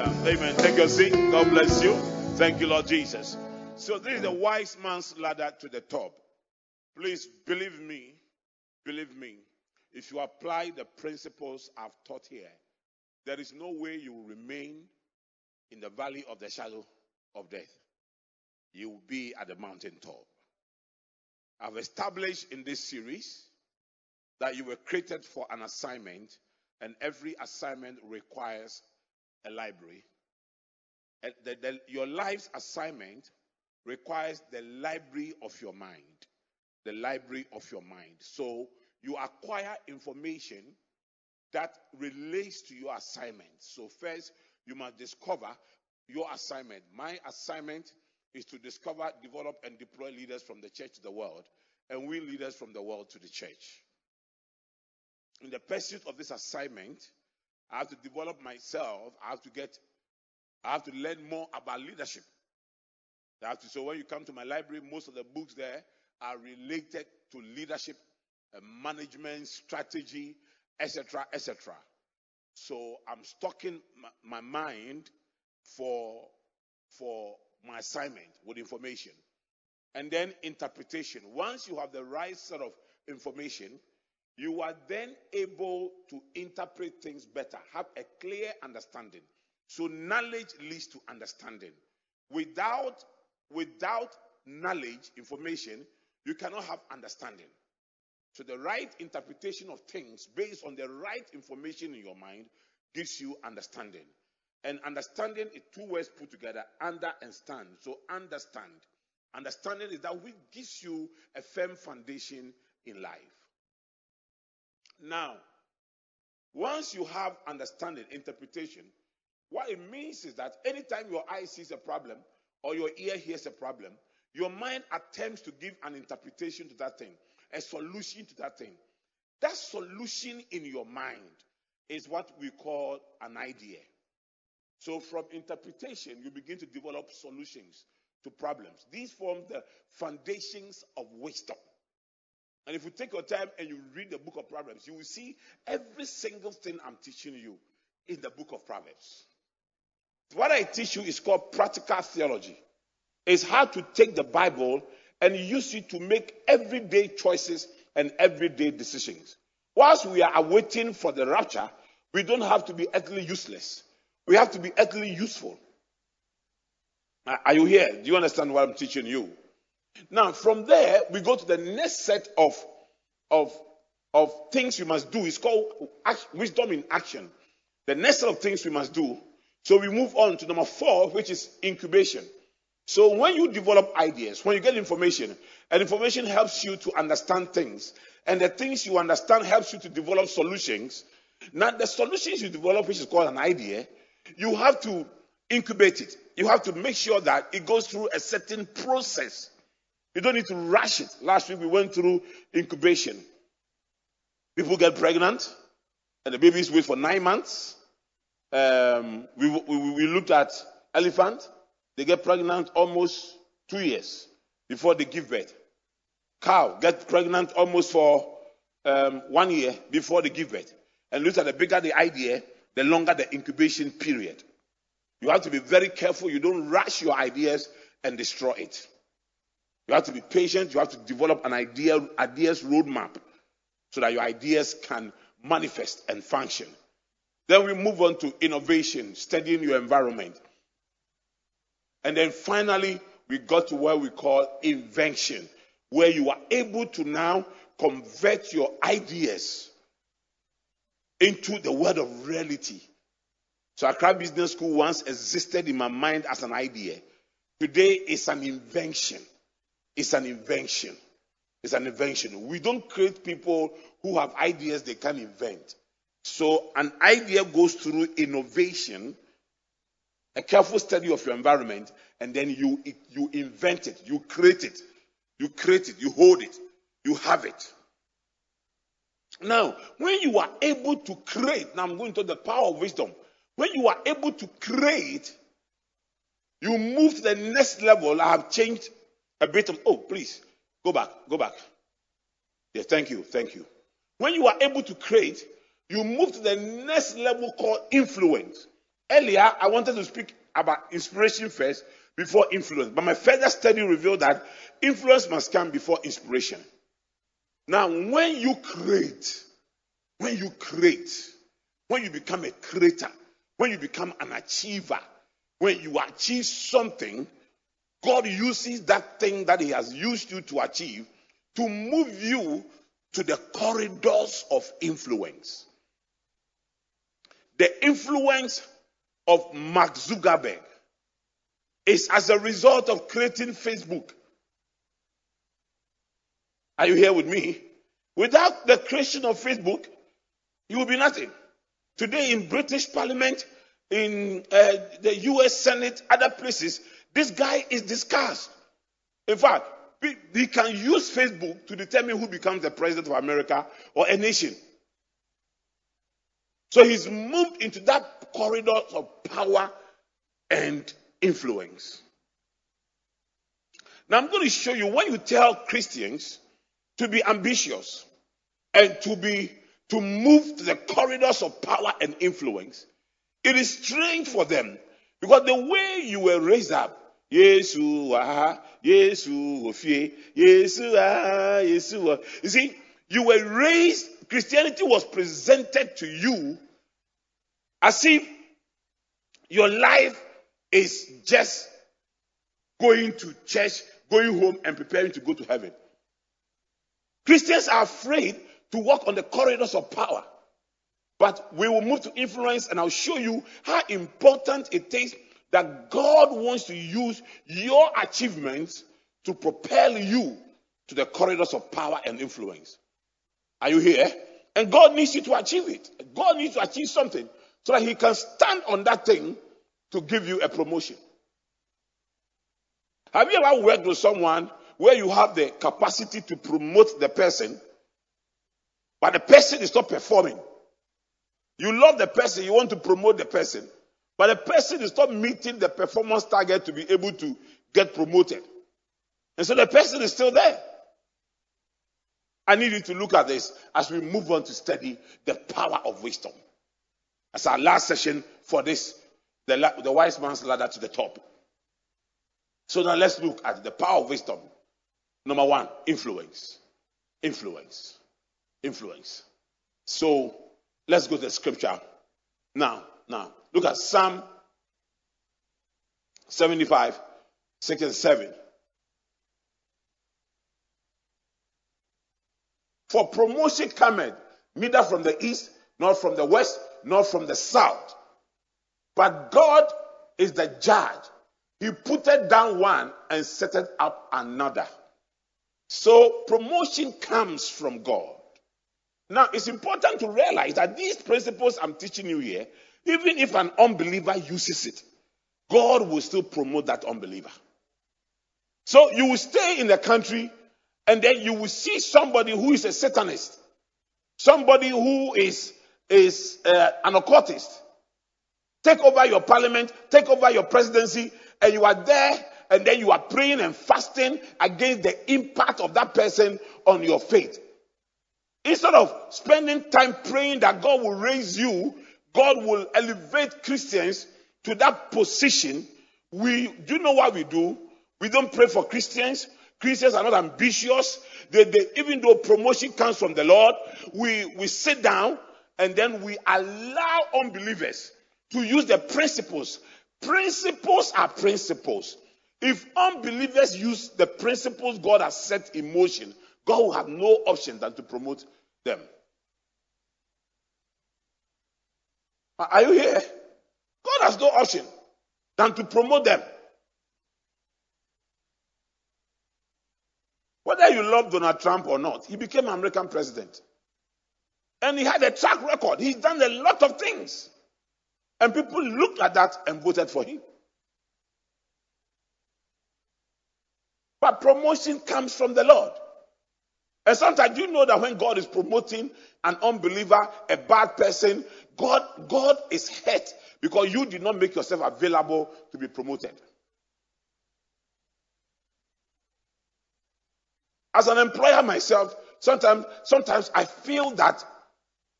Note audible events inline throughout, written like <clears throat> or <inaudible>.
Hallelujah. Amen. Take your seat. God bless you. Thank you, Lord Jesus. So this is the wise man's ladder to the top. Please believe me, believe me. If you apply the principles I've taught here, there is no way you will remain in the valley of the shadow of death. You will be at the mountaintop. I've established in this series that you were created for an assignment, and every assignment requires a library. The, the, your life's assignment requires the library of your mind. The library of your mind. So you acquire information that relates to your assignment. So, first, you must discover your assignment. My assignment is to discover, develop, and deploy leaders from the church to the world, and win leaders from the world to the church. In the pursuit of this assignment, I have to develop myself. I have to get, I have to learn more about leadership. I have to, so when you come to my library, most of the books there are related to leadership, management, strategy, etc., etc. So I'm stocking my, my mind for for my assignment with information. And then interpretation. Once you have the right sort of information, you are then able to interpret things better, have a clear understanding. So knowledge leads to understanding. Without without knowledge, information, you cannot have understanding. So the right interpretation of things based on the right information in your mind gives you understanding. And understanding is two words put together, under and stand. So understand. Understanding is that which gives you a firm foundation in life. Now, once you have understanding, interpretation, what it means is that anytime your eye sees a problem or your ear hears a problem, your mind attempts to give an interpretation to that thing, a solution to that thing. That solution in your mind is what we call an idea. So from interpretation, you begin to develop solutions to problems. These form the foundations of wisdom. And if you take your time and you read the book of Proverbs, you will see every single thing I'm teaching you in the book of Proverbs. What I teach you is called practical theology. It's how to take the Bible and use it to make everyday choices and everyday decisions. Whilst we are awaiting for the rapture, we don't have to be utterly useless. We have to be utterly useful. Are you here? Do you understand what I'm teaching you? Now, from there, we go to the next set of, of, of things we must do. It's called wisdom in action. The next set of things we must do. So we move on to number four, which is incubation. So when you develop ideas, when you get information, and information helps you to understand things, and the things you understand helps you to develop solutions. Now, the solutions you develop, which is called an idea, you have to incubate it. You have to make sure that it goes through a certain process. You don't need to rush it. Last week we went through incubation. People get pregnant, and the babies wait for nine months. Um, we, we, we looked at elephant. They get pregnant almost two years before they give birth. Cow get pregnant almost for um, one year before they give birth. And look at the bigger the idea, the longer the incubation period. You have to be very careful. You don't rush your ideas and destroy it. You have to be patient. You have to develop an idea, ideas roadmap so that your ideas can manifest and function. Then we move on to innovation, studying your environment. And then finally, we got to what we call invention, where you are able to now convert your ideas into the world of reality. So Accra Business School once existed in my mind as an idea. Today it's an invention. It's an invention. It's an invention. We don't create people who have ideas they can invent. So an idea goes through innovation, a careful study of your environment, and then you, you invent it, you create it, you create it, you hold it, you have it. Now, when you are able to create, now I'm going to the power of wisdom. When you are able to create, you move to the next level. I have changed a of, oh, please, go back, go back. Yes, thank you, thank you. When you are able to create, you move to the next level called influence. Earlier, I wanted to speak about inspiration first before influence, but my further study revealed that influence must come before inspiration. Now, when you create, when you create, when you become a creator, when you become an achiever, when you achieve something, God uses that thing that He has used you to achieve to move you to the corridors of influence. The influence of Mark Zuckerberg is as a result of creating Facebook. Are you here with me? Without the creation of Facebook, you will be nothing. Today in British Parliament, in uh, the US Senate, other places, this guy is discussed. In fact, he can use Facebook to determine who becomes the president of America or a nation. So he's moved into that corridor of power and influence. Now I'm going to show you when you tell Christians to be ambitious and to be to move to the corridors of power and influence, it is strange for them because the way you were raised up, Yesu ah, Yesu ah, Yesu. Ah. You see, you were raised. Christianity was presented to you as if your life is just going to church, going home, and preparing to go to heaven. Christians are afraid to walk on the corridors of power. But we will move to influence, and I'll show you how important it is that God wants to use your achievements to propel you to the corridors of power and influence. Are you here? And God needs you to achieve it. God needs to achieve something so that He can stand on that thing to give you a promotion. Have you ever worked with someone where you have the capacity to promote the person, but the person is not performing? You love the person, you want to promote the person, but the person is not meeting the performance target to be able to get promoted. And so the person is still there. I need you to look at this as we move on to study the power of wisdom. As our last session for this, the, the wise man's ladder to the top. So now let's look at the power of wisdom. Number one, influence. Influence. Influence. So let's go to the scripture. Now, now, look at Psalm 75, 6 and 7. For promotion cometh neither from the east, nor from the west, nor from the south. But God is the judge. He put down one and set up another. So promotion comes from God. Now it's important to realize that these principles I'm teaching you here, even if an unbeliever uses it, God will still promote that unbeliever. So you will stay in the country and then you will see somebody who is a Satanist, somebody who is, is uh, an occultist, take over your parliament, take over your presidency, and you are there and then you are praying and fasting against the impact of that person on your faith. Instead of spending time praying that God will raise you, God will elevate Christians to that position. We do you know what we do? We don't pray for Christians. Christians are not ambitious. They, they, even though promotion comes from the Lord, we, we sit down and then we allow unbelievers to use the principles. Principles are principles. If unbelievers use the principles God has set in motion, God will have no option than to promote them. Are you here? God has no option than to promote them. Whether you love Donald Trump or not, he became American president. And he had a track record. He's done a lot of things. And people looked at that and voted for him. But promotion comes from the Lord. And sometimes you know that when God is promoting an unbeliever, a bad person, God, God is hurt because you did not make yourself available to be promoted. As an employer myself, sometimes, sometimes I feel that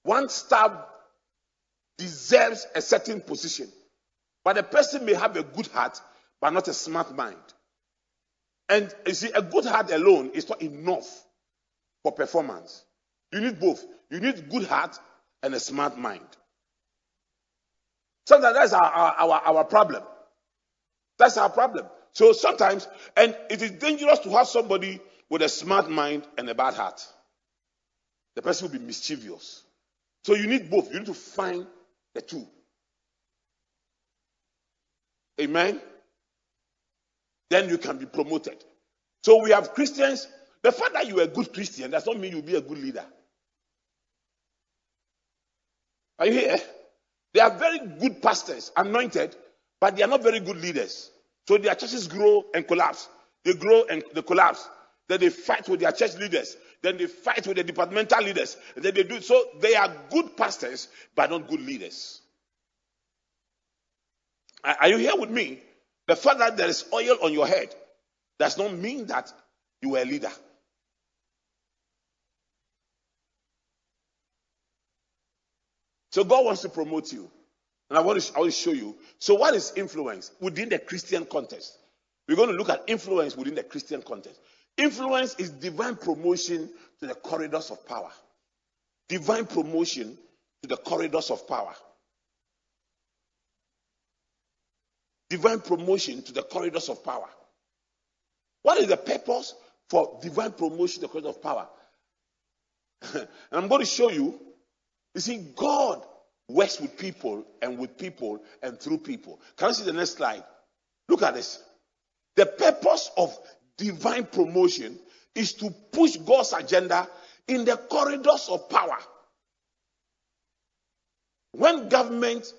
one staff deserves a certain position. But a person may have a good heart, but not a smart mind. And you see, a good heart alone is not enough for performance. You need both. You need good heart and a smart mind. Sometimes that's our, our, our, our problem. That's our problem. So sometimes, and it is dangerous to have somebody with a smart mind and a bad heart. The person will be mischievous. So you need both. You need to find the two. Amen. Then you can be promoted. So we have Christians. The fact that you are a good Christian does not mean you'll be a good leader. Are you here? They are very good pastors, anointed, but they are not very good leaders. So their churches grow and collapse. They grow and they collapse. Then they fight with their church leaders. Then they fight with the departmental leaders. And Then they do so. They are good pastors, but not good leaders. Are you here with me? The fact that there is oil on your head does not mean that you are a leader. So God wants to promote you. And I want to, I want to show you. So, what is influence within the Christian context? We're going to look at influence within the Christian context. Influence is divine promotion to the corridors of power. Divine promotion to the corridors of power. Divine promotion to the corridors of power. What is the purpose for divine promotion to the corridors of power? <laughs> and I'm going to show you. You see, God works with people and with people and through people. Can you see the next slide? Look at this. The purpose of divine promotion is to push God's agenda in the corridors of power. When government,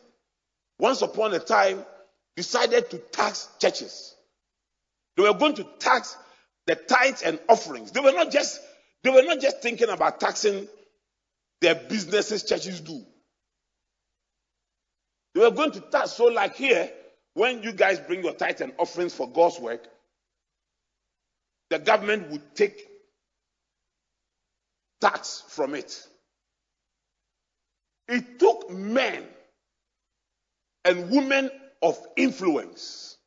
once upon a time, decided to tax churches, they were going to tax the tithes and offerings. They were not just they were not just thinking about taxing their businesses churches do. They were going to tax. So, like here, when you guys bring your tithe and offerings for God's work, the government would take tax from it. It took men and women of influence.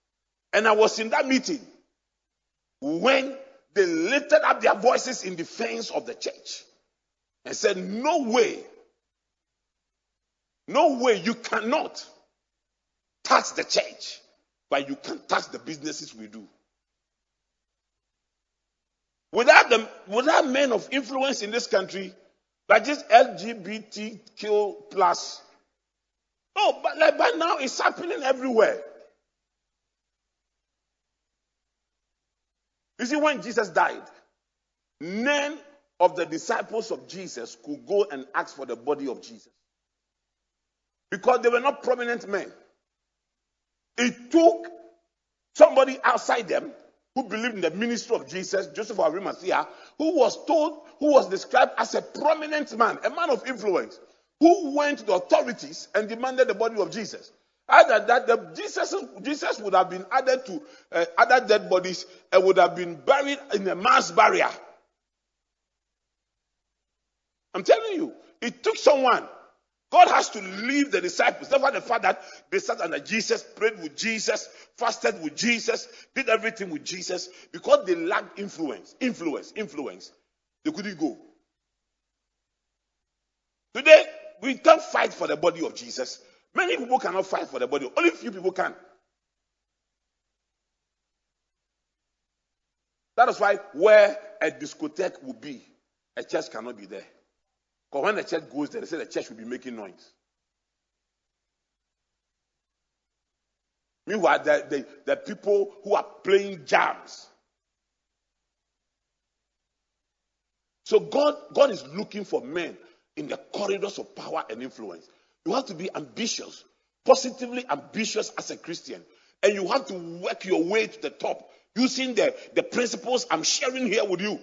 And I was in that meeting when they lifted up their voices in defense of the church and said, No way, no way, you cannot tax the church, but you can tax the businesses we do. Without them, without men of influence in this country, like this LGBTQ plus. Oh, but like by now it's happening everywhere. You see, when Jesus died, none of the disciples of Jesus could go and ask for the body of Jesus because they were not prominent men. It took somebody outside them who believed in the ministry of Jesus, Joseph of Arimathea, who was told, who was described as a prominent man, a man of influence, who went to the authorities and demanded the body of Jesus. Other that, the, Jesus, Jesus would have been added to uh, other dead bodies and would have been buried in a mass barrier. I'm telling you, it took someone God has to leave the disciples. That's why the fact that they sat under Jesus, prayed with Jesus, fasted with Jesus, did everything with Jesus, because they lacked influence, influence, influence. They couldn't go. Today, we can't fight for the body of Jesus. Many people cannot fight for the body. Only a few people can. That is why where a discotheque will be, a church cannot be there. Because when the church goes there, they say the church will be making noise. Meanwhile, the, the, the people who are playing jams. So God, God is looking for men in the corridors of power and influence. You have to be ambitious, positively ambitious as a Christian. And you have to work your way to the top using the, the principles I'm sharing here with you.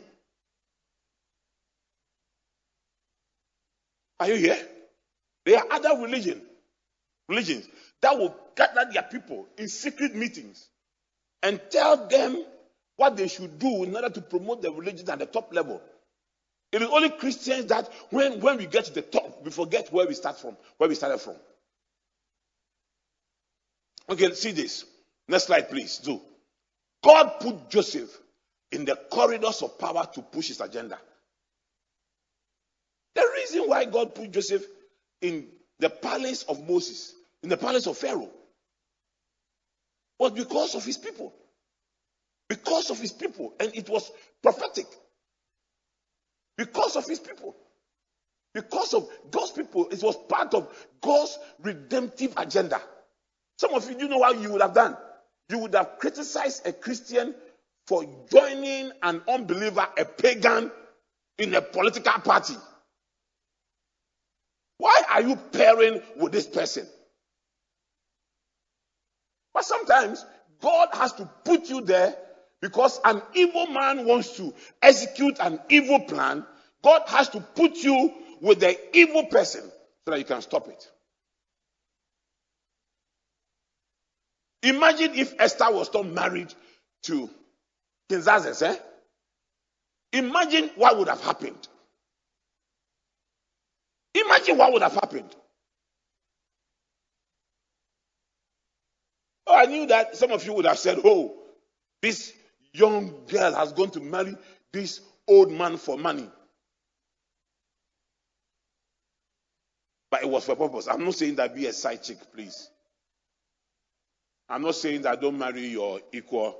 Are you here? There are other religion, religions that will gather their people in secret meetings and tell them what they should do in order to promote the religion at the top level. It is only Christians that when, when we get to the top, we forget where we start from, where we started from. Okay, see this. Next slide, please. Do. God put Joseph in the corridors of power to push his agenda. Reason why God put Joseph in the palace of Moses, in the palace of Pharaoh, was because of his people. Because of his people. And it was prophetic. Because of his people. Because of God's people. It was part of God's redemptive agenda. Some of you, you know what you would have done? You would have criticized a Christian for joining an unbeliever, a pagan, in a political party. Are you pairing with this person? But sometimes God has to put you there because an evil man wants to execute an evil plan. God has to put you with the evil person so that you can stop it. Imagine if Esther was not married to King Xerxes, eh? Imagine what would have happened. Imagine what would have happened. Oh, I knew that some of you would have said, Oh, this young girl has gone to marry this old man for money. But it was for purpose. I'm not saying that be a side chick, please. I'm not saying that don't marry your equal.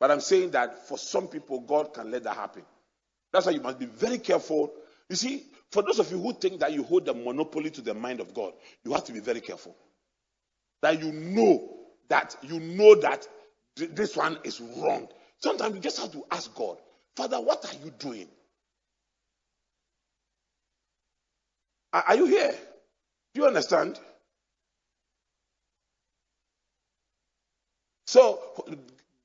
But I'm saying that for some people, God can let that happen. That's why you must be very careful. You see, for those of you who think that you hold the monopoly to the mind of God, you have to be very careful. That you know that you know that this one is wrong. Sometimes you just have to ask God, Father, what are you doing? Are you here? Do you understand? So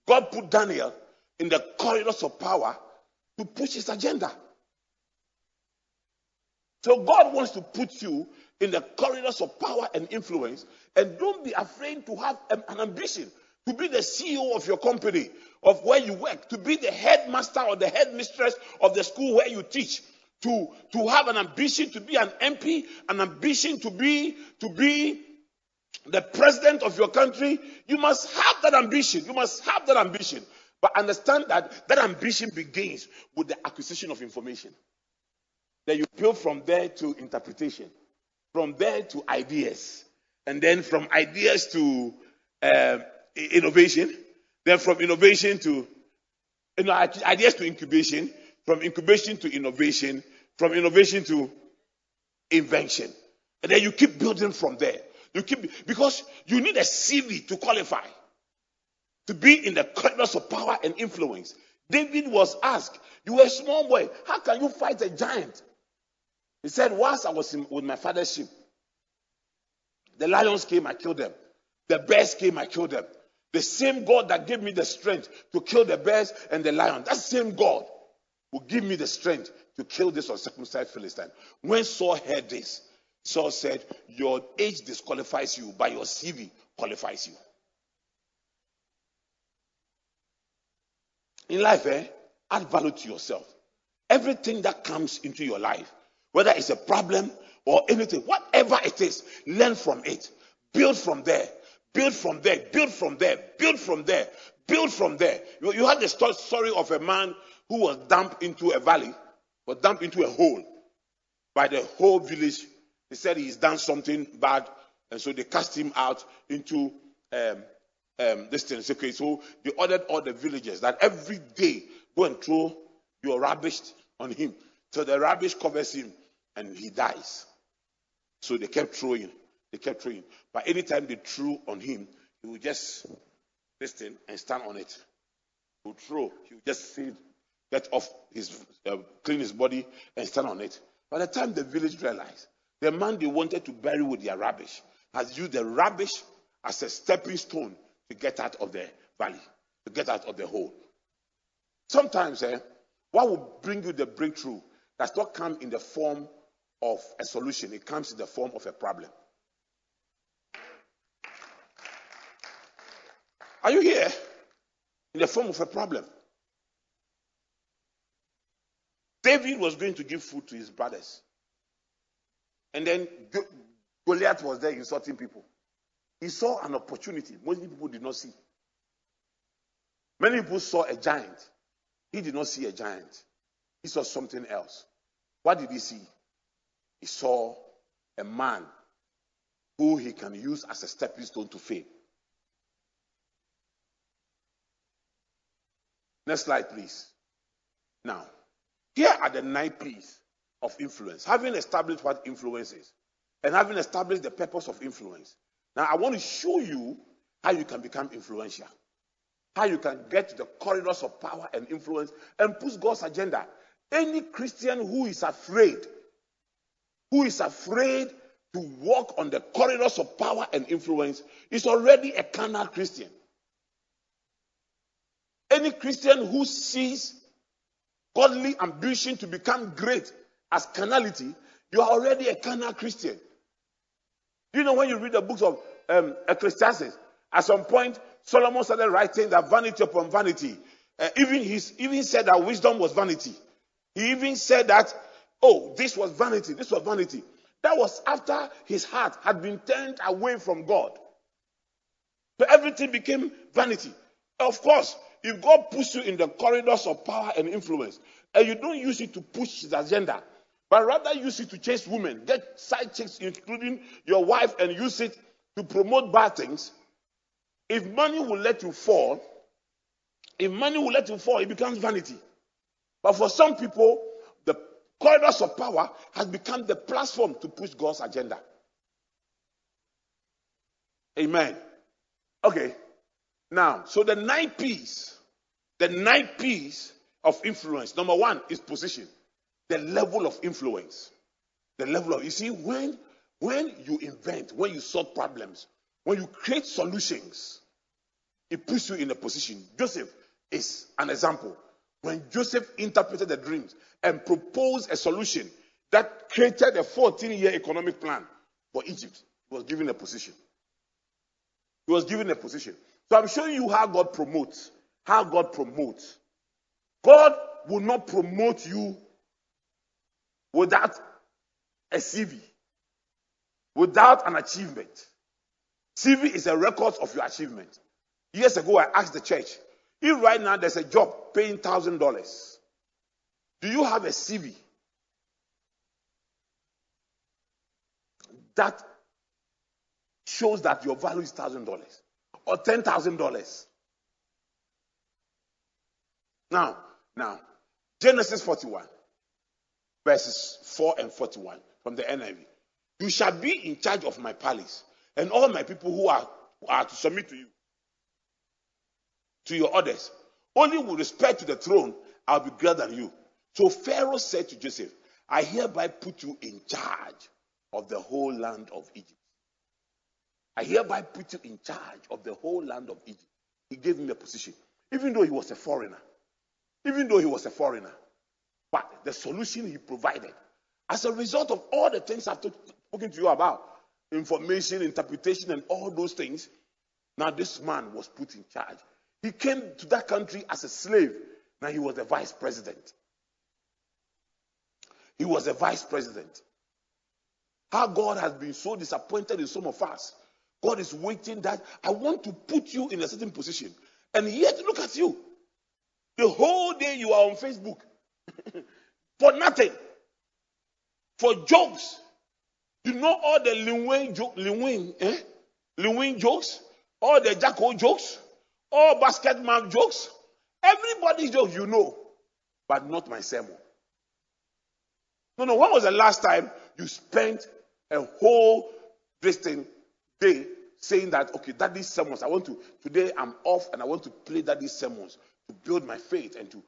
God put Daniel in the corridors of power to push his agenda. So God wants to put you in the corridors of power and influence, and don't be afraid to have an ambition to be the CEO of your company, of where you work, to be the headmaster or the headmistress of the school where you teach, to, to have an ambition to be an MP, an ambition to be to be the president of your country. You must have that ambition. You must have that ambition. But understand that that ambition begins with the acquisition of information. Then you build from there to interpretation, from there to ideas, and then from ideas to uh, innovation, then from innovation to you know, ideas to incubation, from incubation to innovation, from innovation to invention. And then you keep building from there. You keep because you need a CV to qualify to be in the corridors of power and influence. David was asked, "You were a small boy. How can you fight a giant?" He said, "Once I was in, with my father's sheep, the lions came, I killed them. The bears came, I killed them. The same God that gave me the strength to kill the bears and the lion, that same God will give me the strength to kill this uncircumcised Philistine. When Saul heard this, Saul said, Your age disqualifies you, but your CV qualifies you. In life, eh, add value to yourself. Everything that comes into your life, whether it's a problem or anything, whatever it is, learn from it. Build from there. Build from there. Build from there. Build from there. Build from there. You, you had the story of a man who was dumped into a valley, was dumped into a hole by the whole village. He said he's done something bad, and so they cast him out into um, um, this thing. Okay, so they ordered all the villagers that every day go and throw your rubbish on him. So the rubbish covers him and he dies. So they kept throwing. They kept throwing. But anytime they threw on him, he would just listen and stand on it. He would throw. He would just sit, get off his, uh, clean his body and stand on it. By the time the village realized, the man they wanted to bury with their rubbish has used the rubbish as a stepping stone to get out of the valley, to get out of the hole. Sometimes, eh, what will bring you the breakthrough does not come in the form of a solution, it comes in the form of a problem. Are you here? In the form of a problem. David was going to give food to his brothers. And then Goliath was there insulting people. He saw an opportunity many people did not see. Many people saw a giant. He did not see a giant. He saw something else. What did he see? He saw a man who he can use as a stepping stone to fame. Next slide, please. Now, here are the nine P's of influence. Having established what influence is and having established the purpose of influence, now I want to show you how you can become influential, how you can get to the corridors of power and influence and push God's agenda. Any Christian who is afraid, who is afraid to walk on the corridors of power and influence, is already a carnal Christian. Any Christian who sees godly ambition to become great as carnality, you are already a carnal Christian. You know, when you read the books of um, Ecclesiastes, at some point, Solomon started writing that vanity upon vanity. Uh, even he even said that wisdom was vanity. He even said that, oh, this was vanity, this was vanity. That was after his heart had been turned away from God. So everything became vanity. Of course, if God puts you in the corridors of power and influence, and you don't use it to push his agenda, but rather use it to chase women, get side chicks, including your wife, and use it to promote bad things, if money will let you fall, if money will let you fall, it becomes vanity. But for some people, corridors of power has become the platform to push God's agenda. Amen. Okay. Now, so the nine P's the nine P's of influence. Number one is position. The level of influence. The level of, you see, when, when you invent, when you solve problems, when you create solutions, it puts you in a position. Joseph is an example. When Joseph interpreted the dreams and proposed a solution that created a 14 year economic plan for Egypt, he was given a position. He was given a position. So I'm showing you how God promotes how God promotes. God will not promote you without a CV, without an achievement. CV is a record of your achievement. Years ago, I asked the church, if right now there's a job paying thousand dollars, do you have a CV that shows that your value is thousand dollars or ten thousand dollars? Now, now, Genesis 41, verses 4 and 41 from the NIV. You shall be in charge of my palace, and all my people who are, who are to submit to you, to your orders. Only with respect to the throne, I'll be greater than you. So Pharaoh said to Joseph, I hereby put you in charge of the whole land of Egypt. I hereby put you in charge of the whole land of Egypt. He gave him a position, even though he was a foreigner even though he was a foreigner. But the solution he provided, as a result of all the things I've spoken to you about, information, interpretation, and all those things, now this man was put in charge. He came to that country as a slave. Now he was the vice president. He was a vice president. How God has been so disappointed in some of us. God is waiting that I want to put you in a certain position. And yet, look at you. The whole day you are on Facebook <laughs> for nothing, for jokes. You know all the Lil Wayne, jo- eh? Jokes, all the Jacko jokes, all basketman jokes, everybody's jokes you know, but not my sermon. No, no. When was the last time you spent a whole this thing day saying that okay, that these sermons I want to today I'm off and I want to play that these sermons to build my faith and to.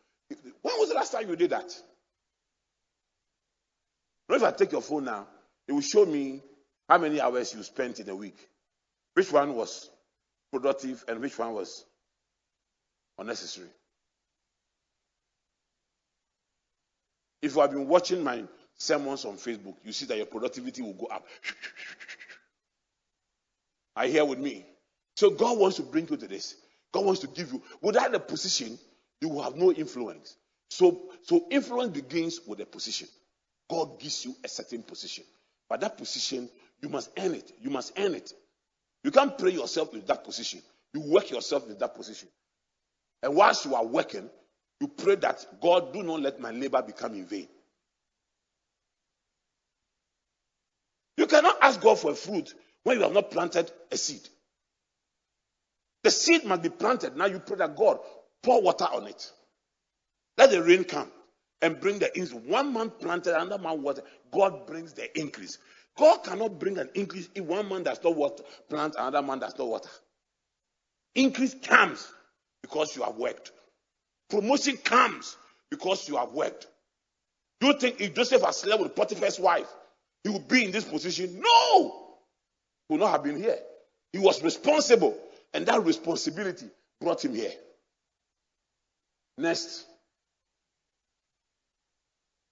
When was the last time you did that? Now, if I take your phone now, it will show me how many hours you spent in a week. Which one was productive and which one was unnecessary. If you have been watching my sermons on Facebook, you see that your productivity will go up. I hear with me. So God wants to bring you to this. God wants to give you. Without a position, you will have no influence. So, so influence begins with a position. God gives you a certain position. But that position, you must earn it. You must earn it. You can't pray yourself into that position. You work yourself into that position. And whilst you are working, you pray that God do not let my labor become in vain. You cannot ask God for a fruit when you have not planted a seed. The seed must be planted. Now you pray that God pour water on it. Let the rain come and bring the increase. One man planted, another man water. God brings the increase. God cannot bring an increase if one man does not water, plant, another man does not water. Increase comes because you have worked. Promotion comes because you have worked. Do you think if Joseph had slept with Potiphar's wife, he would be in this position? No! He would not have been here. He was responsible, and that responsibility brought him here. Next.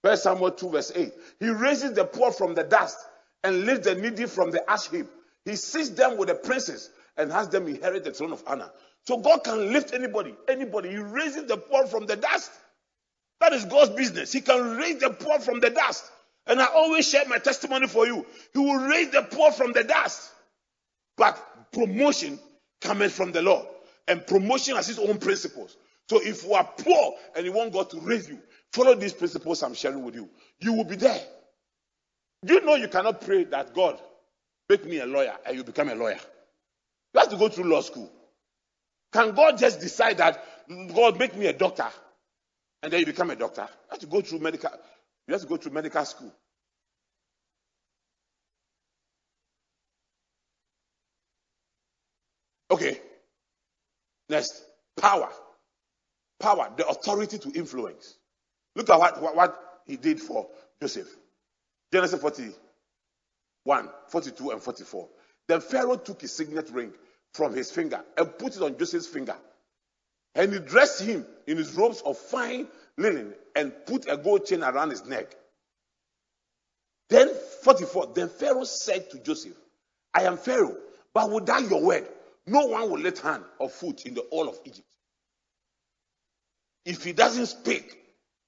First Samuel 2, verse 8. He raises the poor from the dust and lifts the needy from the ash heap. He sits them with the princes and has them inherit the throne of honor. So God can lift anybody, anybody. He raises the poor from the dust. That is God's business. He can raise the poor from the dust. And I always share my testimony for you. He will raise the poor from the dust. But promotion cometh from the Lord. And promotion has its own principles. So if you are poor and you want God to raise you, follow these principles I'm sharing with you. You will be there. Do you know you cannot pray that God make me a lawyer and you become a lawyer? You have to go through law school. Can God just decide that mm, God make me a doctor and then you become a doctor? You have to go through medical. You have to go through medical school. Okay. Next, power. Power, the authority to influence. Look at what, what, what he did for Joseph. Genesis 41, 42, and 44. Then Pharaoh took his signet ring from his finger and put it on Joseph's finger. And he dressed him in his robes of fine linen and put a gold chain around his neck. Then 44, then Pharaoh said to Joseph, I am Pharaoh, but without your word, no one will let hand or foot in the all of Egypt. If he doesn't speak,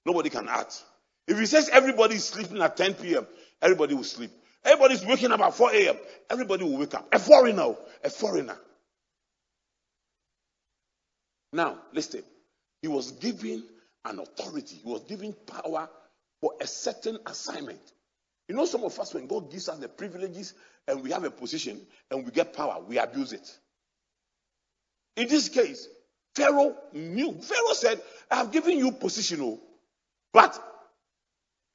nobody can act. If he says everybody is sleeping at 10 p.m., everybody will sleep. Everybody's waking up at 4 a.m., everybody will wake up. A foreigner, oh, a foreigner. Now, listen. He was given an authority, he was given power for a certain assignment. You know, some of us, when God gives us the privileges and we have a position and we get power, we abuse it. In this case, Pharaoh knew. Pharaoh said, I have given you positional, oh, but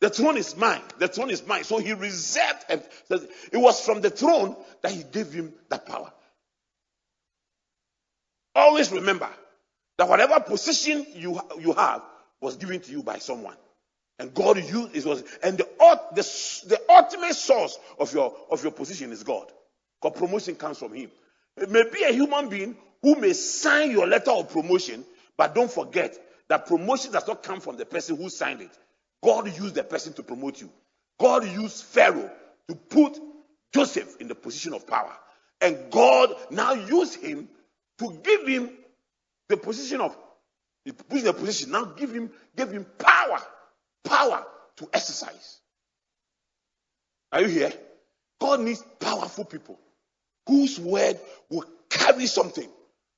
the throne is mine. The throne is mine. So he reserved, and it was from the throne that he gave him that power. Always remember that whatever position you, you have was given to you by someone. And God used it was and the, the, the ultimate source of your of your position is God. God promotion comes from him. It may be a human being who may sign your letter of promotion, but don't forget that promotion does not come from the person who signed it. God used the person to promote you. God used Pharaoh to put Joseph in the position of power. And God now used him to give him the position of the position, now give him give him power, power to exercise. Are you here? God needs powerful people whose word will carry something.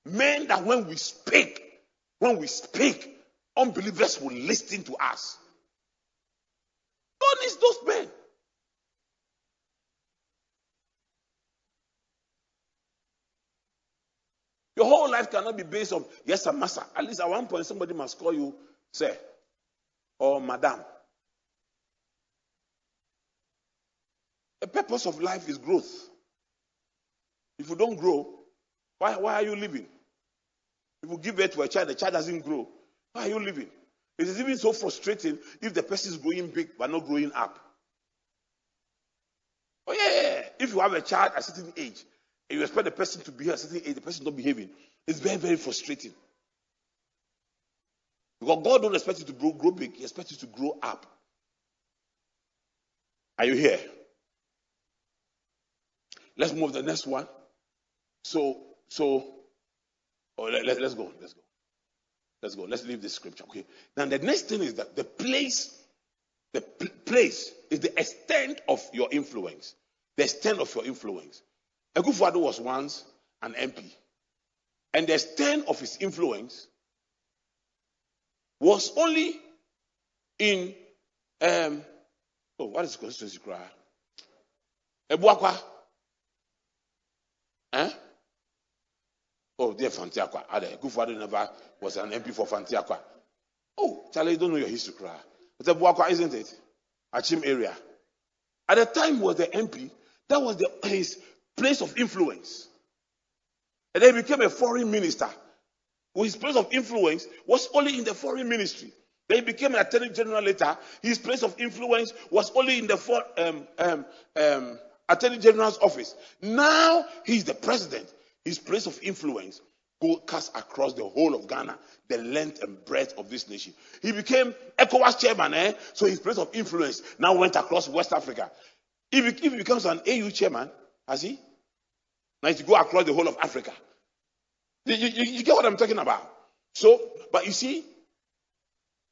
Men that when we speak, when we speak, unbelievers will listen to us. God needs those men. Your whole life cannot be based on, yes, sir, master. At least at one point, somebody must call you, sir, or madam. The purpose of life is growth. If you don't grow, why, why are you living? If you give birth to a child, the child doesn't grow. Why are you living? It is even so frustrating if the person is growing big but not growing up. Oh, yeah. If you have a child at a certain age and you expect the person to behave at a certain age, the person is not behaving, it's very, very frustrating. Because God don't expect you to grow, grow big, He expects you to grow up. Are you here? Let's move to the next one. So, so, oh, let, let, let's go. Let's go. Let's go. Let's leave this scripture. Okay. Now the next thing is that the place, the place is the extent of your influence. The extent of your influence. Akufo-Addo was once an MP, and the extent of his influence was only in um, oh, what is the constituency cry? Abuakwa. Eh? Oh, dear Fanteakwa. Ade, Akufo-Addo never was an MP for Fanteakwa. Oh, Charlie, you don't know your history cry. It's Abuakwa, isn't it? Akyem area. At the time was the MP, that was the, <clears throat> his place of influence. And then he became a foreign minister. His place of influence was only in the foreign ministry. Then he became an attorney general later. His place of influence was only in the for, um, um, um, attorney general's office. Now he's the president. His place of influence go cast across the whole of Ghana, the length and breadth of this nation. He became ECOWAS chairman, eh? So his place of influence now went across West Africa. If he, if he becomes an AU chairman, has he? Now to go across the whole of Africa. You, you, you get what I'm talking about? So, but you see,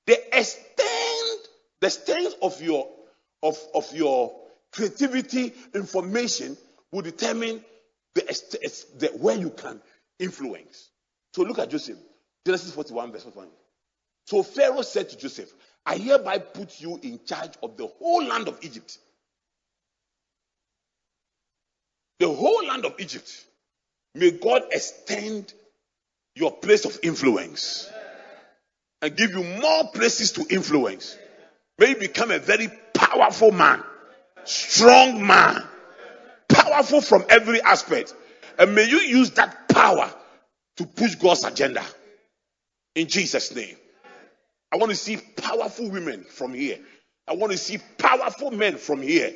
the extent, the extent of your of, of your creativity, information will determine the, the where you can influence. So look at Joseph. Genesis 41, verse 1. So Pharaoh said to Joseph, I hereby put you in charge of the whole land of Egypt. The whole land of Egypt. May God extend your place of influence and give you more places to influence. May you become a very powerful man, strong man, powerful from every aspect. And may you use that power to push God's agenda. In Jesus' name. I want to see powerful women from here. I want to see powerful men from here.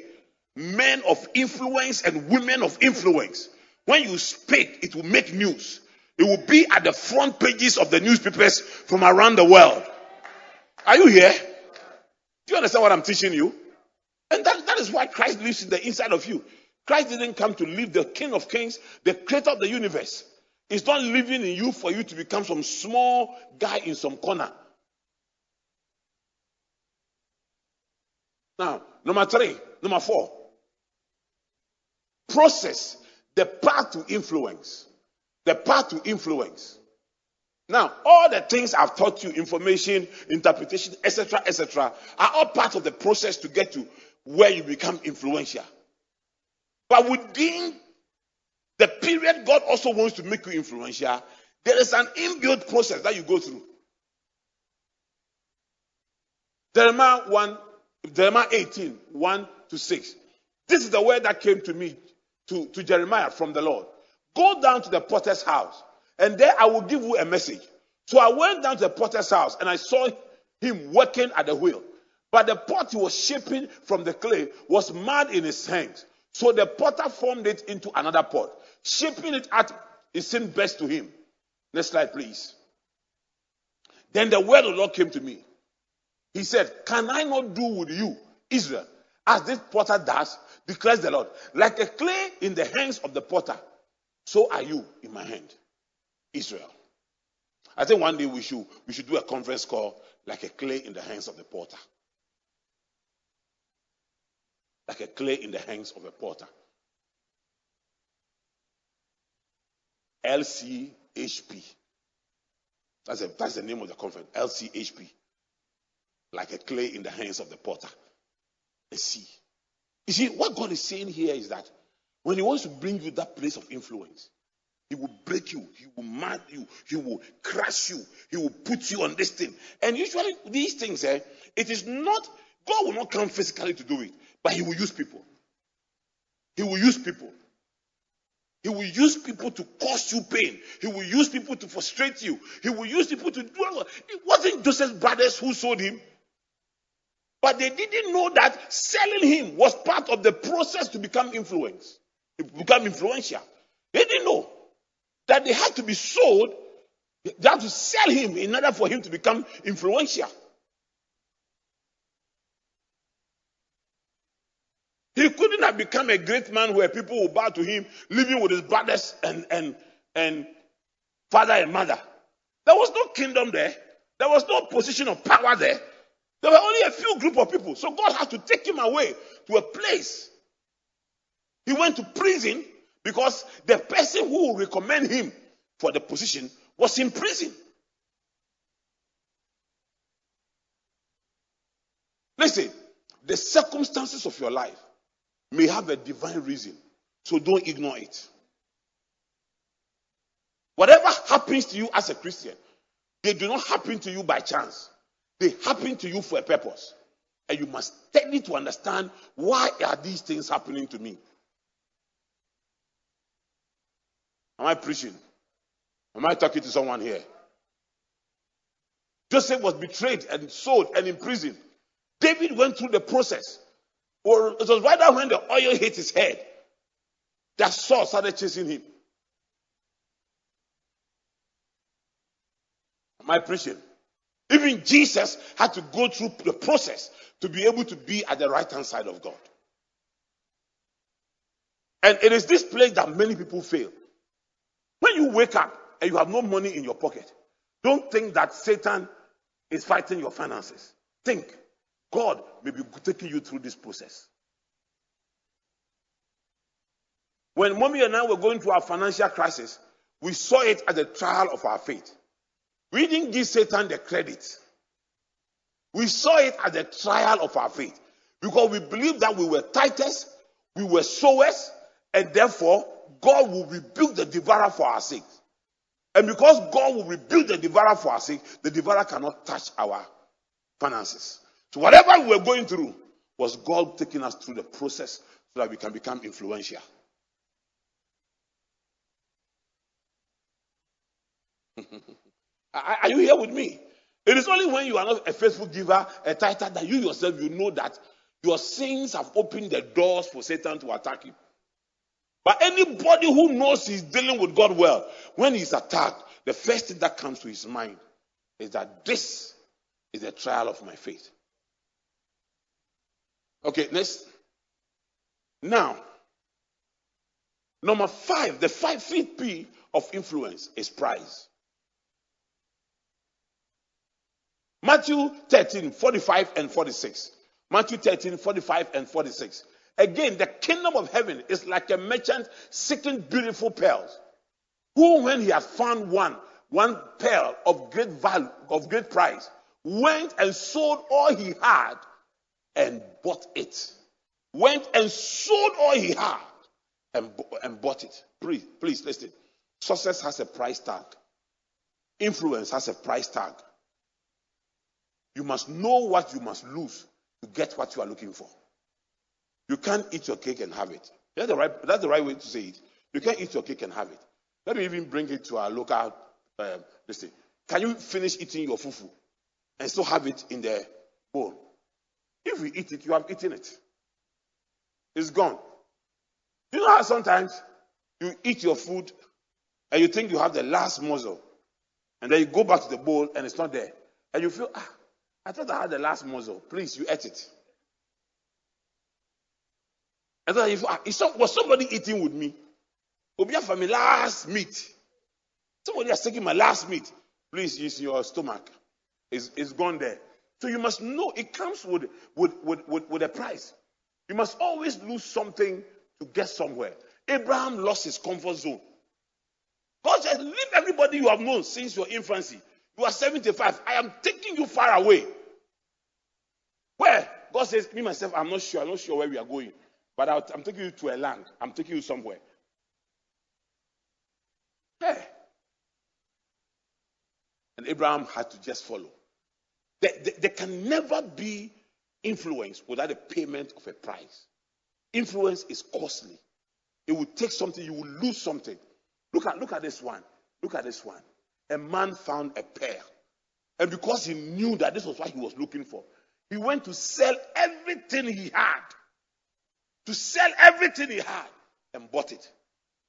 Men of influence and women of influence. When you speak, it will make news. It will be at the front pages of the newspapers from around the world. Are you here? Do you understand what I'm teaching you? And that, that is why Christ lives in the inside of you. Christ didn't come to live the King of Kings, the creator of the universe. He's not living in you for you to become some small guy in some corner. Now, number three, number four, process the path to influence. The path to influence. Now, all the things I've taught you, information, interpretation, etc., etc., are all part of the process to get to where you become influential. But within the period God also wants to make you influential, there is an inbuilt process that you go through. Jeremiah 1, Jeremiah 18, 1 to 6. This is the word that came to me, to, to Jeremiah from the Lord. Go down to the potter's house, and there I will give you a message. So I went down to the potter's house, and I saw him working at the wheel. But the pot he was shaping from the clay was mud in his hands. So the potter formed it into another pot, shaping it at it seemed best to him. Next slide, please. Then the word of the Lord came to me. He said, Can I not do with you, Israel, as this potter does, declares the Lord, like a clay in the hands of the potter, so are you in my hand, Israel. I think one day we should we should do a conference call like a clay in the hands of the potter like a clay in the hands of a potter. LCHP. That's, a, that's the name of the conference. LCHP. Like a clay in the hands of the potter. Let's see. You see, what God is saying here is that when He wants to bring you that place of influence, He will break you, He will mad you, He will crush you, He will put you on this thing. And usually, these things, eh, it is not, God will not come physically to do it. But he will use people. He will use people. He will use people to cause you pain. He will use people to frustrate you. He will use people to do it. wasn't Joseph's brothers who sold him. But they didn't know that selling him was part of the process to become influence, become influential. They didn't know that they had to be sold, they had to sell him in order for him to become influential. He couldn't have become a great man where people would bow to him, living with his brothers and, and, and father and mother. There was no kingdom there. There was no position of power there. There were only a few group of people. So God had to take him away to a place. He went to prison Because the person who will recommend him for the position was in prison. Listen, the circumstances of your life may have a divine reason, so don't ignore it. Whatever happens to you as a Christian, they do not happen to you by chance. They happen to you for a purpose. And you must study to understand why are these things happening to me. Am I preaching? Am I talking to someone here? Joseph was betrayed and sold and imprisoned. David went through the process. It was right when the oil hit his head that Saul started chasing him. Am I preaching? Even Jesus had to go through the process to be able to be at the right hand side of God. And it is this place that many people fail. When you wake up and you have no money in your pocket, don't think that Satan is fighting your finances. Think God may be taking you through this process. When mommy and I were going through our financial crisis, we saw it as a trial of our faith. We didn't give Satan the credit. We saw it as a trial of our faith because we believed that we were tithes, we were sowers, and therefore God will rebuke the devourer for our sake. And because God will rebuke the devourer for our sake, the devourer cannot touch our finances. So whatever we were going through was God taking us through the process so that we can become influential. <laughs> Are you here with me? It is only when you are not a faithful giver, a tither, that you yourself you know that your sins have opened the doors for Satan to attack you. But anybody who knows he's dealing with God well, when he's attacked, the first thing that comes to his mind is that this is a trial of my faith. Okay, next. Now, number five, the five fifth P of influence is prize. Matthew 13, 45 and 46. Matthew 13, 45 and 46. Again, the kingdom of heaven is like a merchant seeking beautiful pearls, who, when he had found one, one pearl of great value, of great price, went and sold all he had and bought it. Went and sold all he had and, and bought it. Please, please listen. Success has a price tag. Influence has a price tag. You must know what you must lose to get what you are looking for. You can't eat your cake and have it. That's the right, that's the right way to say it. You can't eat your cake and have it. Let me even bring it to our local um, listen. Can you finish eating your fufu and still have it in the bowl? If you eat it, you have eaten it. It's gone. You know how sometimes you eat your food and you think you have the last morsel, and then you go back to the bowl and it's not there, and you feel, ah, I thought I had the last morsel. Please, you ate it. And then if ah, was somebody eating with me, Obia for my last meat. Somebody has taken my last meat. Please use your stomach. It's, it's gone there. So you must know it comes with, with, with, with, with a price. You must always lose something to get somewhere. Abraham lost his comfort zone. God said, Leave everybody you have known since your infancy. You are 75. I am taking you far away. Where? God says, Me myself, I'm not sure. I'm not sure where we are going. But I'm taking you to a land. I'm taking you somewhere. Hey. And Abraham had to just follow. There, there, can never be influence without a payment of a price. Influence is costly. It will take something, you will lose something. Look at, look at this one. Look at this one. A man found a pear. And because he knew that this was what he was looking for, he went to sell everything he had. To sell everything he had and bought it.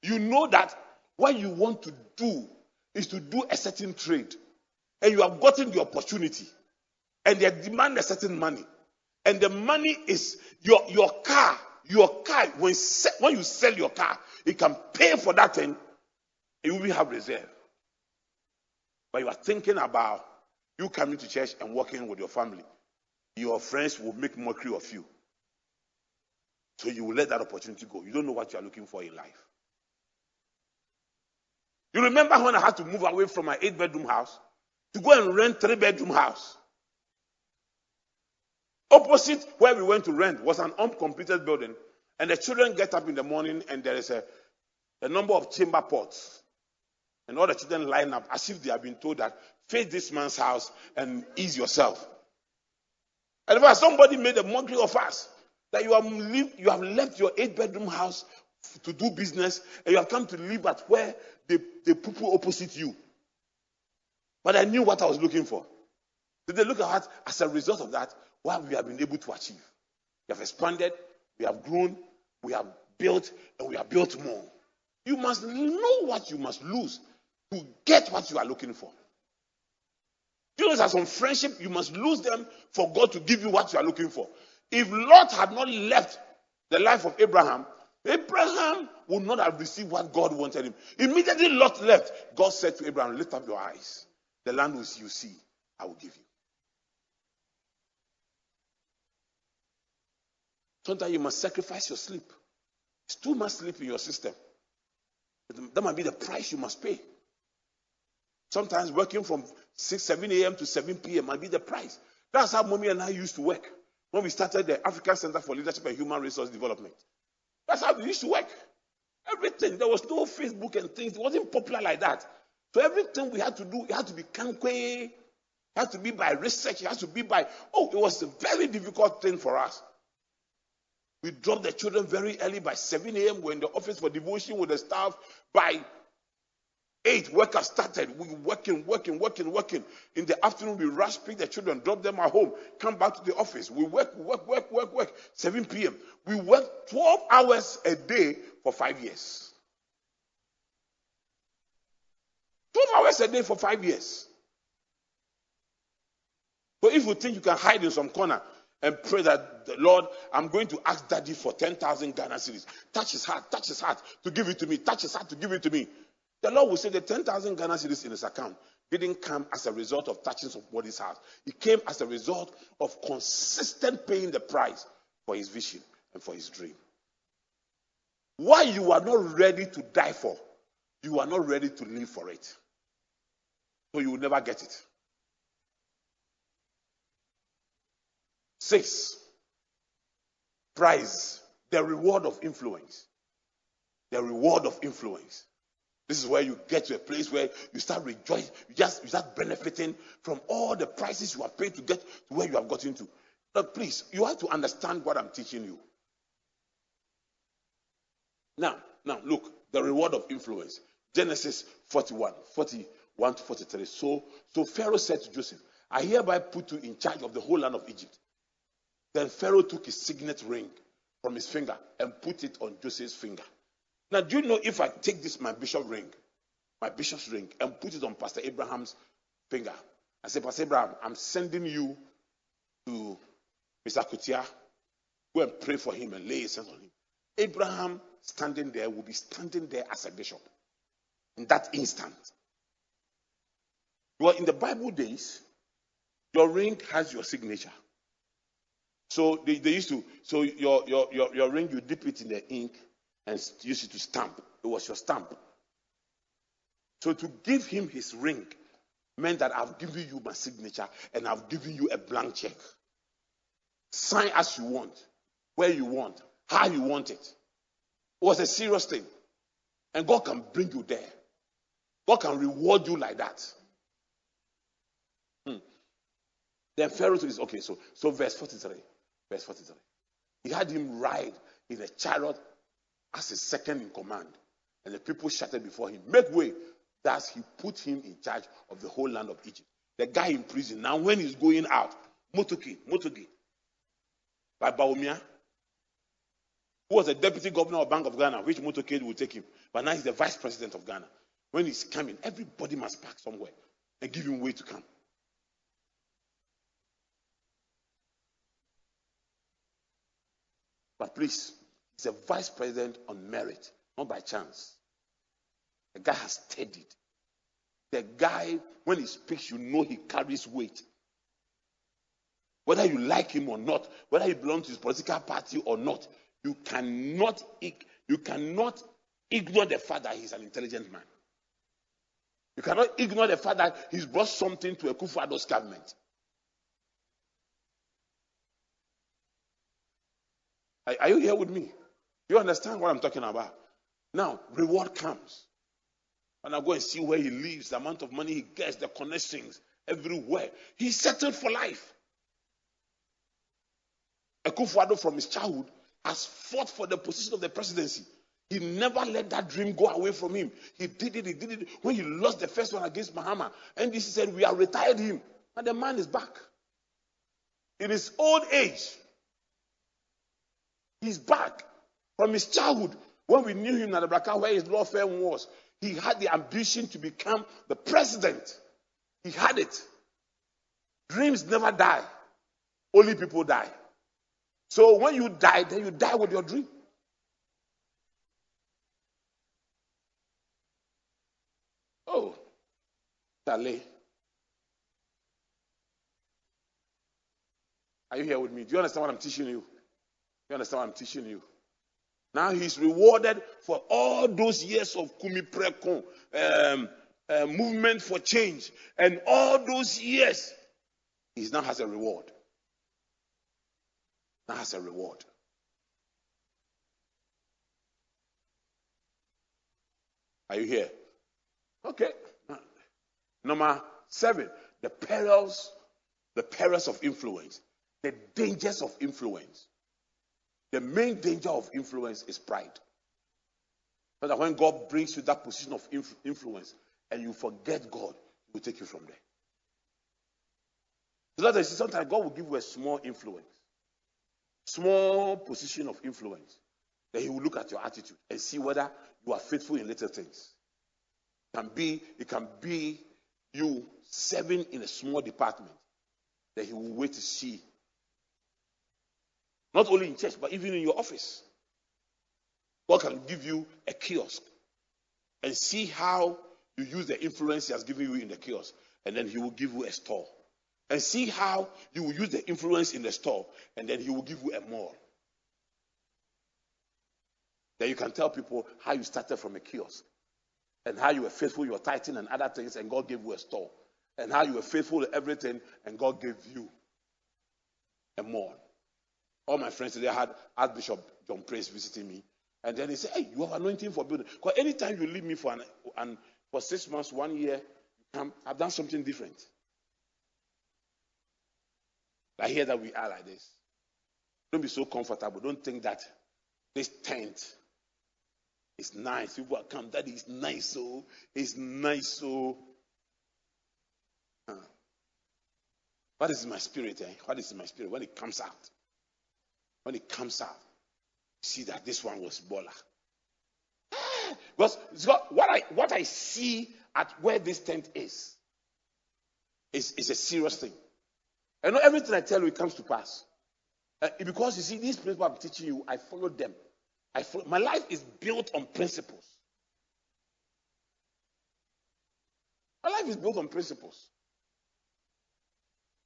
You know that what you want to do is to do a certain trade. And you have gotten the opportunity and they demand a certain money. And the money is your, your car. Your car, when, when you sell your car, it can pay for that thing. You will have reserve. But you are thinking about you coming to church and working with your family. Your friends will make mockery of you. So you will let that opportunity go. You don't know what you are looking for in life. You remember when I had to move away from my eight bedroom house to go and rent three bedroom house? Opposite where we went to rent was an uncompleted building, and the children get up in the morning and there is a, a number of chamber pots. And all the children line up as if they have been told that face this man's house and ease yourself. And fact, somebody made a mockery of us that you have, lived, you have left your eight bedroom house to do business and you have come to live at where the, the people opposite you. But I knew what I was looking for. Did they look at as a result of that what we have been able to achieve? We have expanded, we have grown, we have built, and we have built more. You must know what you must lose to get what you are looking for. You know, there's some friendship, you must lose them for God to give you what you are looking for. If Lot had not left the life of Abraham, Abraham would not have received what God wanted him. Immediately Lot left. God said to Abraham, Lift up your eyes. The land which you see, I will give you. Sometimes you must sacrifice your sleep. It's too much sleep in your system. That might be the price you must pay. Sometimes working from 6, 7 a.m. to 7 p.m. might be the price. That's how mommy and I used to work when we started the African Center for Leadership and Human Resource Development. That's how we used to work. Everything. There was no Facebook and things. It wasn't popular like that. So everything we had to do, it had to be kankwe. It had to be by research. It had to be by, oh, it was a very difficult thing for us. We drop the children very early by 7 a.m. We're in the office for devotion with the staff. By Eight workers started. We working, working, working, working. In the afternoon, we rush, pick the children, drop them at home, come back to the office. We work, work, work, work, work. 7 p.m. We work 12 hours a day for five years. 12 hours a day for five years. So if you think you can hide in some corner and pray that Lord, I'm going to ask Daddy for 10,000 Ghana cedis. Touch his heart, touch his heart to give it to me, touch his heart to give it to me. The Lord will say the 10,000 Ghana cedis in his account didn't come as a result of touching somebody's heart. It came as a result of consistent paying the price for his vision and for his dream. Why you are not ready to die for, you are not ready to live for it. So you will never get it. Six, prize, the reward of influence. The reward of influence. This is where you get to a place where you start rejoicing, you just you start benefiting from all the prices you have paid to get to where you have gotten to. But please, you have to understand what I'm teaching you. Now, now look, the reward of influence. Genesis 41, 41 to 43. So, so Pharaoh said to Joseph, I hereby put you in charge of the whole land of Egypt. Then Pharaoh took his signet ring from his finger and put it on Joseph's finger. Now, do you know if I take this, my bishop ring, my bishop's ring, and put it on Pastor Abraham's finger, I say, Pastor Abraham, I'm sending you to Mr. Kutia. Go and pray for him and lay his hands on him. Abraham standing there will be standing there as a bishop in that instant. Well, in the Bible days, your ring has your signature. So they, they used to, so your, your, your, your ring, you dip it in the ink and use it to stamp. It was your stamp. So to give him his ring meant that I've given you my signature and I've given you a blank check. Sign as you want, where you want, how you want it. It was a serious thing. And God can bring you there. God can reward you like that. Hmm. Then Pharaoh this, okay, so so verse 43. Verse 43. He had him ride in a chariot as a second in command. And the people shouted before him, Make way. Thus he put him in charge of the whole land of Egypt. The guy in prison, now when he's going out, Motoki, Motoki, by Bawumia, who was the deputy governor of Bank of Ghana, which Motoki will take him. But now he's the vice president of Ghana. When he's coming, everybody must park somewhere and give him way to come. But please, He's a vice president on merit, not by chance. The guy has studied. The guy, when he speaks, you know he carries weight. Whether you like him or not, whether he belongs to his political party or not, you cannot you cannot ignore the fact that he's an intelligent man. You cannot ignore the fact that he's brought something to Akufo-Addo's government. Are, are you here with me? You understand what I'm talking about? Now, reward comes. And I go and see where he lives, the amount of money he gets, the connections everywhere. He's settled for life. Akufo-Addo from his childhood has fought for the position of the presidency. He never let that dream go away from him. He did it, he did it. When he lost the first one against Mahama, NDC said, We have retired him. And the man is back. In his old age, he's back. From his childhood, when we knew him at the Braka, where his law firm was, he had the ambition to become the president. He had it. Dreams never die, only people die. So when you die, then you die with your dream. Oh, Charlie. Are you here with me? Do you understand what I'm teaching you? You understand what I'm teaching you? Now he's rewarded for all those years of Kumi um, uh, movement for change, and all those years, he now has a reward. Now has a reward. Are you here? Okay. Number seven, the perils, the perils of influence, the dangers of influence. The main danger of influence is pride. So that when God brings you that position of influence and you forget God, He will take you from there. So that sometimes God will give you a small influence, small position of influence. Then He will look at your attitude and see whether you are faithful in little things. It can be, it can be you serving in a small department. Then He will wait to see not only in church, but even in your office. God can give you a kiosk and see how you use the influence He has given you in the kiosk, and then He will give you a store. And see how you will use the influence in the store, and then He will give you a mall. Then you can tell people how you started from a kiosk, and how you were faithful, you were tithing and other things, and God gave you a store, and how you were faithful to everything, and God gave you a mall all my friends today had Archbishop John Praise visiting me. And then he said, Hey, you have anointing for building. Because anytime you leave me for an, and for six months, one year, I've done something different. I hear that we are like this. Don't be so comfortable. Don't think that this tent is nice. People are come. That is nice. So it's nice. So huh. what is my spirit? Eh? What is my spirit when it comes out? When it comes out, see that this one was baller. Because what I what I see at where this tent is is, is a serious thing. I know everything I tell you it comes to pass. Uh, because you see, these principles I'm teaching you, I follow them. I follow, my life is built on principles. My life is built on principles.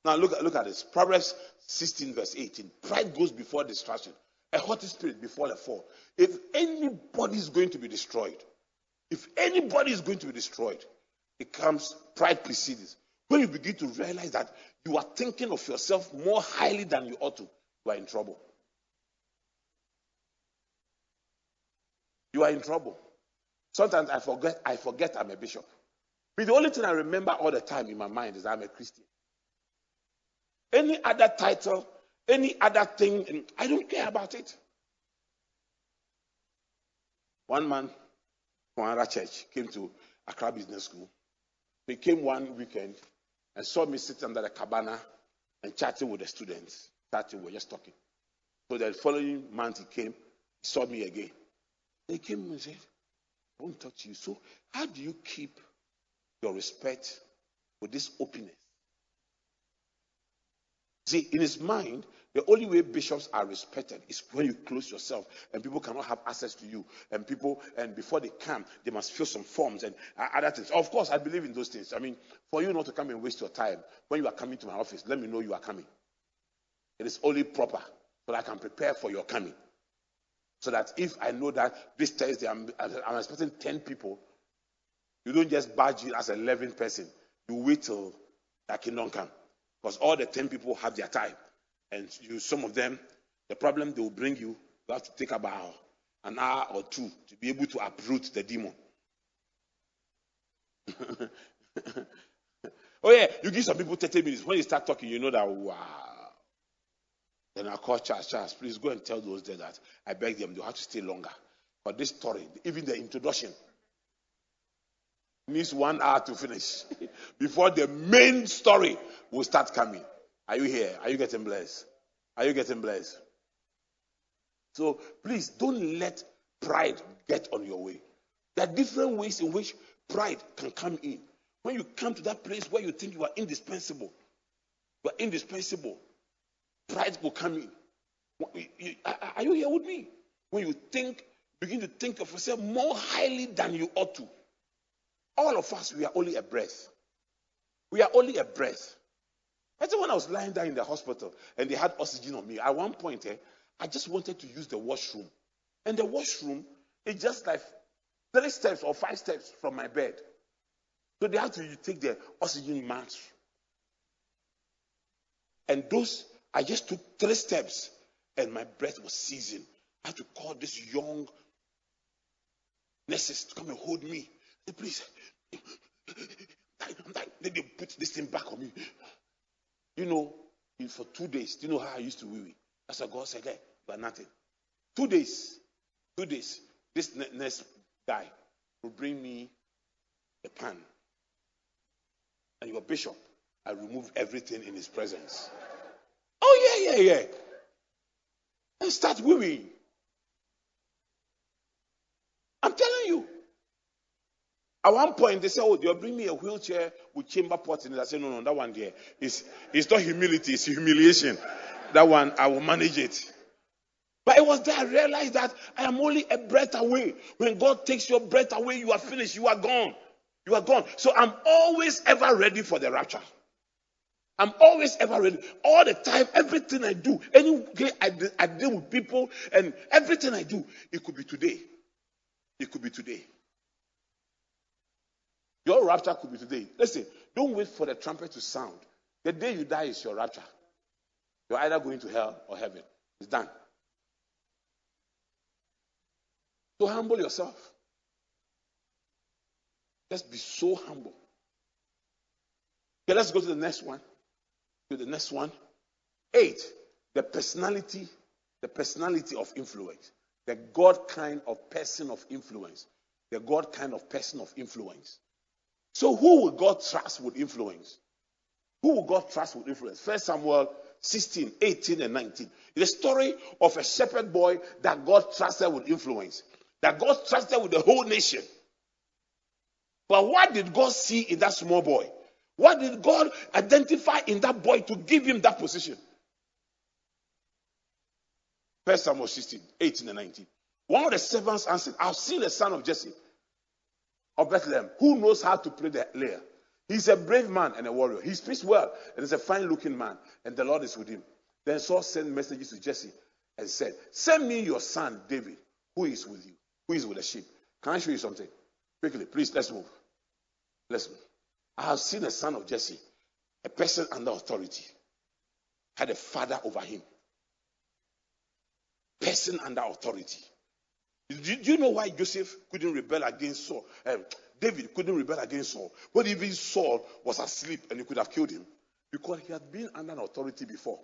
Now look, look at this. Proverbs 16, verse 18. Pride goes before destruction, a haughty spirit before the fall. If anybody is going to be destroyed, if anybody is going to be destroyed, it comes, pride precedes. When you begin to realize that you are thinking of yourself more highly than you ought to, you are in trouble. You are in trouble. Sometimes I forget, I forget I'm a bishop. But the only thing I remember all the time in my mind is I'm a Christian. Any other title, any other thing, I don't care about it. One man from another church came to Accra Business School. He came one weekend and saw me sitting under the cabana and chatting with the students. Chatting, we were just talking. So the following month he came, he saw me again. He came and said, I want to talk to you. So, how do you keep your respect with this openness? See, in his mind, the only way bishops are respected is when you close yourself and people cannot have access to you. And people, and before they come, they must fill some forms and other things. Of course, I believe in those things. I mean, for you not to come and waste your time, when you are coming to my office, let me know you are coming. It is only proper so that I can prepare for your coming. So that if I know that this Thursday I'm, I'm expecting 10 people, You don't just badge it as a living person. You wait till that kingdom come. Because all the 10 people have their time. And you, some of them, the problem they will bring you, you have to take about an hour or two to be able to uproot the demon. <laughs> oh, yeah, you give some people 30 minutes. When you start talking, you know that, wow. Then I call Charles, Charles, please go and tell those there that I beg them, they have to stay longer. But this story, even the introduction, needs one hour to finish <laughs> before the main story will start coming. Are you here? Are you getting blessed? Are you getting blessed? So please don't let pride get on your way. There are different ways in which pride can come in. When you come to that place where you think you are indispensable, you are indispensable, pride will come in. Are you here with me? When you think, begin to think of yourself more highly than you ought to. All of us, we are only a breath. We are only a breath. I think when I was lying down in the hospital and they had oxygen on me, at one point, eh, I just wanted to use the washroom. And the washroom is just like three steps or five steps from my bed. So they had to take the oxygen mask. And those, I just took three steps and my breath was seizing. I had to call this young nurses to come and hold me. Say, please. Then they put this thing back on me. You know, for two days, do you know how I used to wee That's what God said, hey, but nothing. Two days, two days, this next guy will bring me a pan. And your bishop, I remove everything in his presence. Oh, yeah, yeah, yeah. And start weeing. I'm telling you. At one point, they said, Oh, they'll bring me a wheelchair with chamber pots in it. I said, No, no, that one there is it's not humility, it's humiliation. That one, I will manage it. But it was there I realized that I am only a breath away. When God takes your breath away, you are finished, you are gone. You are gone. So I'm always ever ready for the rapture. I'm always ever ready. All the time, everything I do, any way I, I deal with people, and everything I do, it could be today. It could be today. Your rapture could be today. Listen, don't wait for the trumpet to sound. The day you die is your rapture. You're either going to hell or heaven. It's done. So humble yourself. Just be so humble. Okay, let's go to the next one. To the next one. Eight, the personality, the personality of influence. The God kind of person of influence. The God kind of person of influence. So who will God trust with influence? Who will God trust with influence? First Samuel 16, 18, and 19. The story of a shepherd boy that God trusted with influence. That God trusted with the whole nation. But what did God see in that small boy? What did God identify in that boy to give him that position? First Samuel 16, 18 and 19. One of the servants answered, I've seen the son of Jesse of Bethlehem who knows how to play the lyre. He's a brave man and a warrior. He speaks well and is a fine looking man, and the Lord is with him. Then Saul sent messages to Jesse and said, Send me your son David, who is with you, who is with the sheep. Can I show you something? Quickly, please, let's move. Let's move. I have seen a son of Jesse, a person under authority, had a father over him. Person under authority. Do you know why Joseph couldn't rebel against Saul? Um, David couldn't rebel against Saul. But even Saul was asleep and he could have killed him because he had been under an authority before.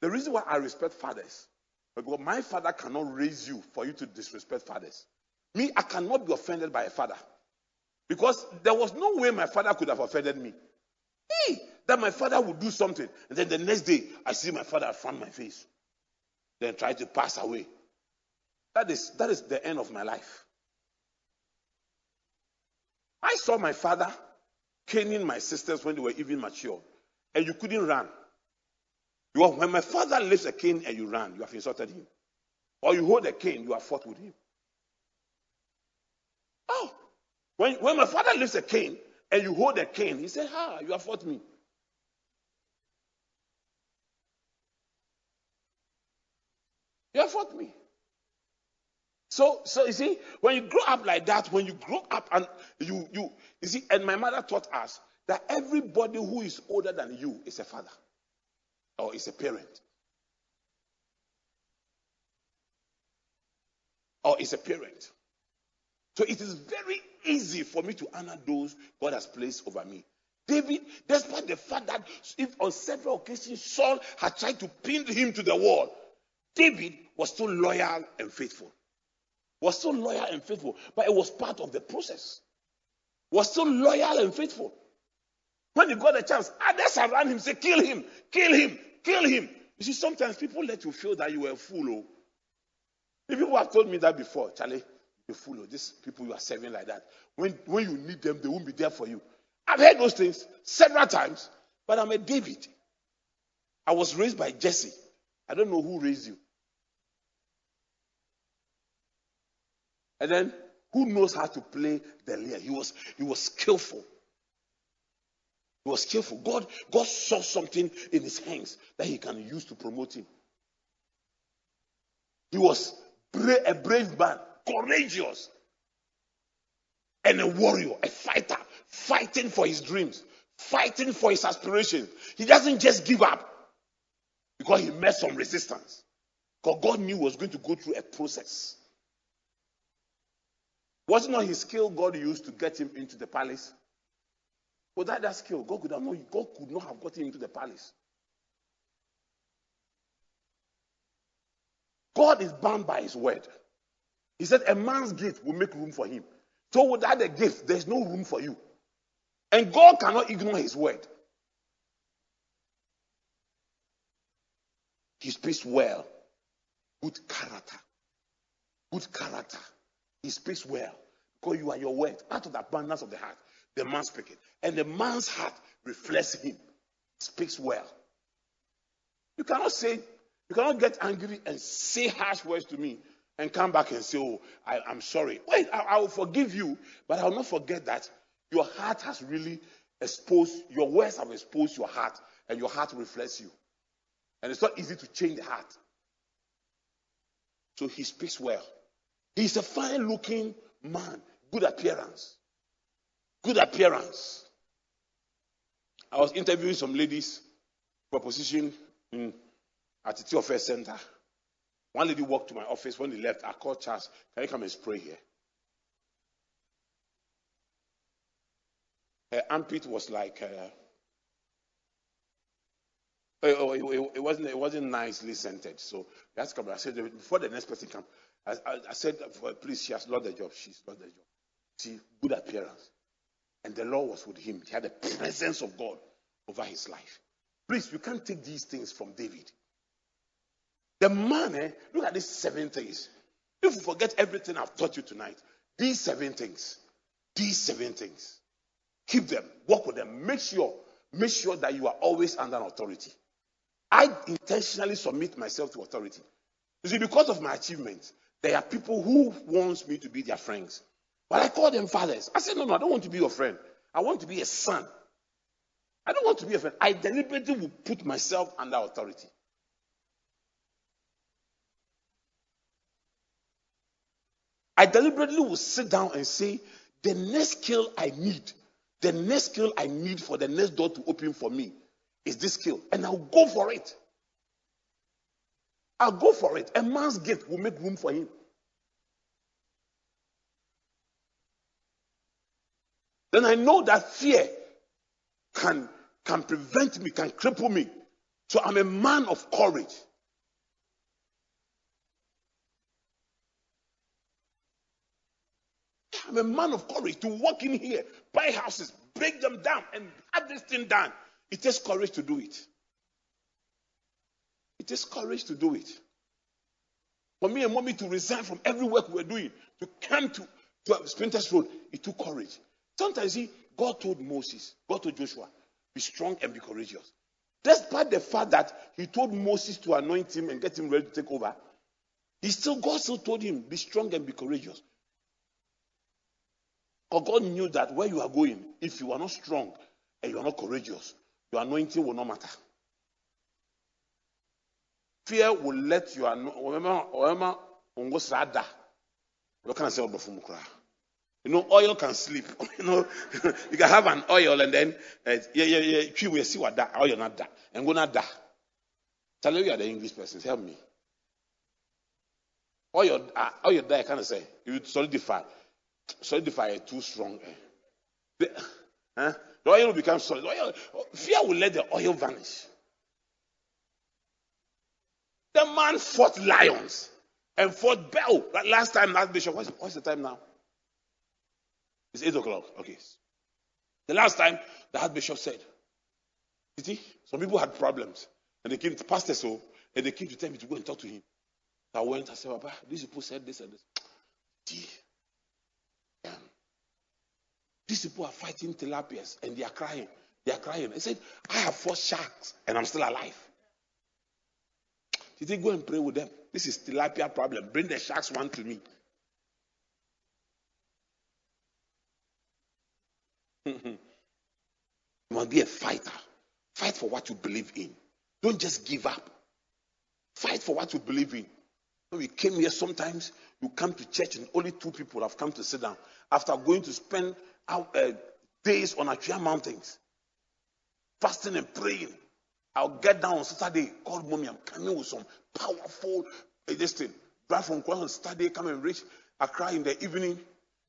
The reason why I respect fathers, because my father cannot raise you for you to disrespect fathers. Me, I cannot be offended by a father because there was no way my father could have offended me. Hey, that my father would do something, and then the next day I see my father front my face, then try to pass away. That is, that is the end of my life. I saw my father caning my sisters when they were even mature, and you couldn't run. You are, when my father lifts a cane and you run, you have insulted him. Or you hold a cane, you have fought with him. Oh, when, when my father lifts a cane and you hold a cane, he said, Ah, you have fought me. You have fought me. So, so you see, when you grow up like that, when you grow up and you, you, you see, and my mother taught us that everybody who is older than you is a father or is a parent. Or is a parent. So it is very easy for me to honor those God has placed over me. David, despite the fact that if on several occasions Saul had tried to pin him to the wall, David was still loyal and faithful. Was still loyal and faithful, but it was part of the process. Was still loyal and faithful. When he got a chance, others around him say, "Kill him, kill him, kill him." You see, sometimes people let you feel that you were a fool. Oh. If people have told me that before, Charlie, you're fool. Oh. These people you are serving like that. When when you need them, they won't be there for you. I've heard those things several times, but I'm a David. I was raised by Jesse. I don't know who raised you. And then who knows how to play the lyre? He was he was skillful. He was skillful. God, God saw something in his hands that he can use to promote him. He was bra- a brave man, courageous, and a warrior, a fighter, fighting for his dreams, fighting for his aspirations. He doesn't just give up because he met some resistance. Because God knew he was going to go through a process. Was it not his skill God used to get him into the palace? Without that skill, God could, have not, God could not have got him into the palace. God is bound by his word. He said, A man's gift will make room for him. So without the gift, there's no room for you. And God cannot ignore his word. He speaks well. Good character. Good character. He speaks well. Because you are your word. Out of the abundance of the heart, the man speaks. And the man's heart reflects him. Speaks well. You cannot say, you cannot get angry and say harsh words to me and come back and say, Oh, I, am sorry. Wait, I, I will forgive you, but I will not forget that your heart has really exposed, your words have exposed your heart, and your heart reflects you. And it's not easy to change the heart. So he speaks well. He's a fine looking man, good appearance. Good appearance. I was interviewing some ladies for a position in, at the TFS Center. One lady walked to my office. When they left, I called Charles, Can you come and spray here? Her armpit was like. Uh, oh, it, it, it, wasn't. It wasn't nicely scented. So that's come. I said before the next person come, I, I, I said, please, she has lost the job. She's lost the job. See, good appearance. And the Lord was with him. He had the presence of God over his life. Please, you can't take these things from David. The man, eh, look at these seven things. If you forget everything I've taught you tonight, these seven things, these seven things, keep them, work with them, make sure, make sure that you are always under authority. I intentionally submit myself to authority. You see, because of my achievements, there are people who wants me to be their friends. But I call them fathers. I said, no, no, I don't want to be your friend. I want to be a son. I don't want to be a friend. I deliberately will put myself under authority. I deliberately will sit down and say, the next skill I need, the next skill I need for the next door to open for me is this skill. And I'll go for it. I'll go for it. A man's gift will make room for him. Then I know that fear can, can prevent me, can cripple me. So I'm a man of courage. I'm a man of courage to walk in here, buy houses, break them down, and have this thing done. It takes courage to do it. It takes courage to do it. For me and mommy to resign from every work we were doing to come to, to Sprinters Road, it took courage. Sometimes see, God told Moses, God told Joshua, be strong and be courageous. Despite the fact that he told Moses to anoint him and get him ready to take over, he still God still told him, be strong and be courageous. Because God knew that where you are going, if you are not strong and you are not courageous, your anointing will not matter. Fear will let you remember What can I? You know, oil can sleep. <laughs> you know, you can have an oil and then yeah, yeah, yeah. You will see what that oil not that and go not that. Tell you, you are the English person. Help me. Oil, uh, oil that I of say you solidify, solidify too strong. Eh? The, huh? the oil will become solid. Oil, fear will let the oil vanish. The man fought lions and fought Bell. That Last time, last bishop, what's, what's the time now? It's 8 o'clock. Okay. The last time, the Archbishop said, you see, some people had problems. And they came to pastor so, and they came to tell me to go and talk to him. I went, I said, Papa, these people said this and this. See. These people are fighting tilapias and they are crying. They are crying. I said, I have four sharks and I'm still alive. He go and pray with them? This is tilapia problem. Bring the sharks one to me. <laughs> you must be a fighter. Fight for what you believe in. Don't just give up. Fight for what you believe in. When we came here, sometimes you come to church and only two people have come to sit down after going to spend out, uh, days on Akua mountains, fasting and praying. I'll get down on Saturday, call mommy, I'm coming with some powerful uh, this thing. Drive from Kwara on Saturday, come and reach Accra in the evening.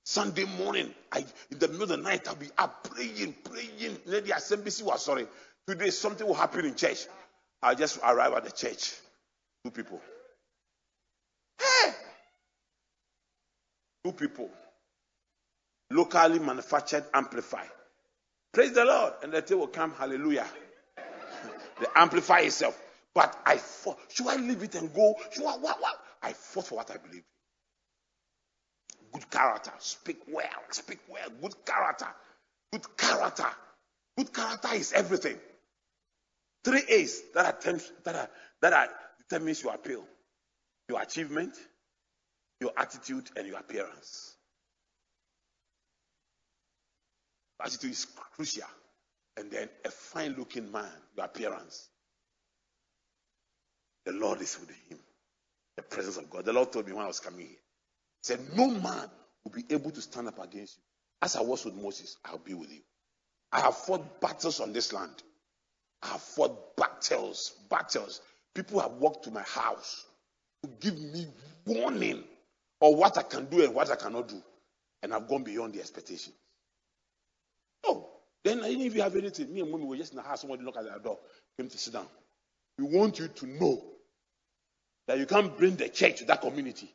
Sunday morning, I, in the middle of the night, I'll be up praying, praying. Then the assembly was sorry. Today something will happen in church. I'll just arrive at the church. Two people. Hey! Two people. Locally manufactured amplify. Praise the Lord. And the day will come, hallelujah. The amplify itself. But I fought. Should I leave it and go? Should I, what, what? I fought for what I believe good character. Speak well. Speak well. Good character. Good character. Good character is everything. Three A's that are, that are, that are determines your appeal. Your achievement, your attitude, and your appearance. Attitude is crucial. And then a fine looking man, your appearance. The Lord is with him. The presence of God. The Lord told me when I was coming here He said, No man will be able to stand up against you. As I was with Moses, I'll be with you. I have fought battles on this land. I have fought battles, battles. People have walked to my house to give me warning of what I can do and what I cannot do. And I've gone beyond the expectation. Oh, then even if you have anything, me and mommy were just in the house, somebody knocked at our door, came to sit down. We want you to know that you can't bring the church to that community.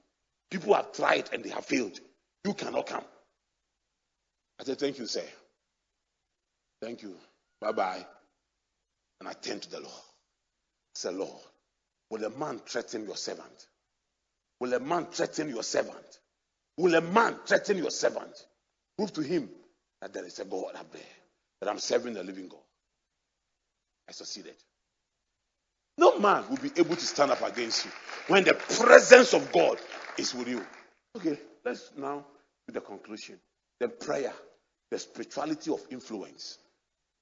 People have tried and they have failed. You cannot come. I said, Thank you, sir. Thank you. Bye bye. And I turned to the Lord. I said, Lord, will a man threaten your servant? Will a man threaten your servant? Will a man threaten your servant? Prove to him that there is a God up there, that I'm serving the living God. I succeeded. No man will be able to stand up against you when the presence of God is with you. Okay, let's now do the conclusion. The prayer, the spirituality of influence.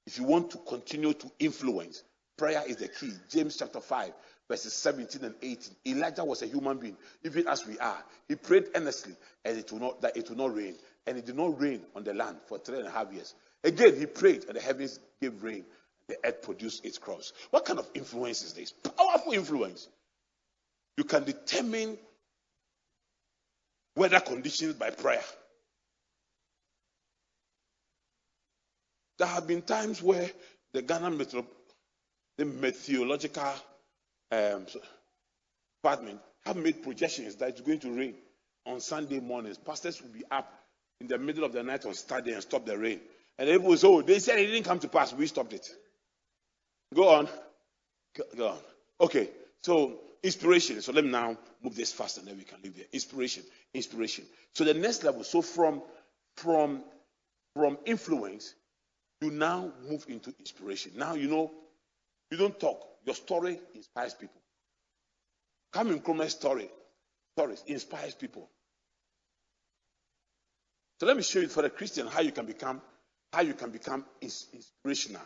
If you want to continue to influence, prayer is the key. James chapter 5, verses 17 and 18. Elijah was a human being, even as we are. He prayed earnestly, and it will not that it will not rain. And it did not rain on the land for three and a half years. Again, he prayed, and the heavens gave rain. The earth produced its crops. What kind of influence is this? Powerful influence. You can determine weather conditions by prayer. There have been times where the Ghana Metro, the meteorological um, department have made projections that it's going to rain on Sunday mornings. Pastors will be up in the middle of the night on Saturday and stop the rain. And it was oh, they said it didn't come to pass. We stopped it. Go on. Go on. Okay. So inspiration. So let me now move this fast and then we can leave there. Inspiration. Inspiration. So the next level. So from from from influence, you now move into inspiration. Now you know you don't talk. Your story inspires people. Kwame Nkrumah's story, stories inspires people. So let me show you for a Christian how you can become how you can become inspirational.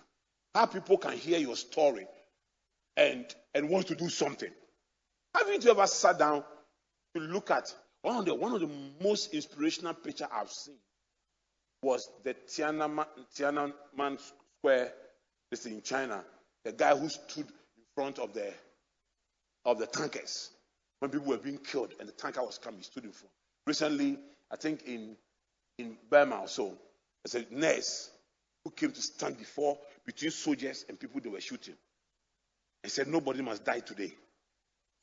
How people can hear your story and and want to do something. Haven't you ever sat down to look at One of the one of the most inspirational picture I've seen was the Tiananmen, Tiananmen Square, this in China. The guy who stood in front of the of the tankers when people were being killed and the tanker was coming, he stood in front. Recently, I think in in Burma also, there's a nurse who came to stand before between soldiers and people they were shooting and said, Nobody must die today.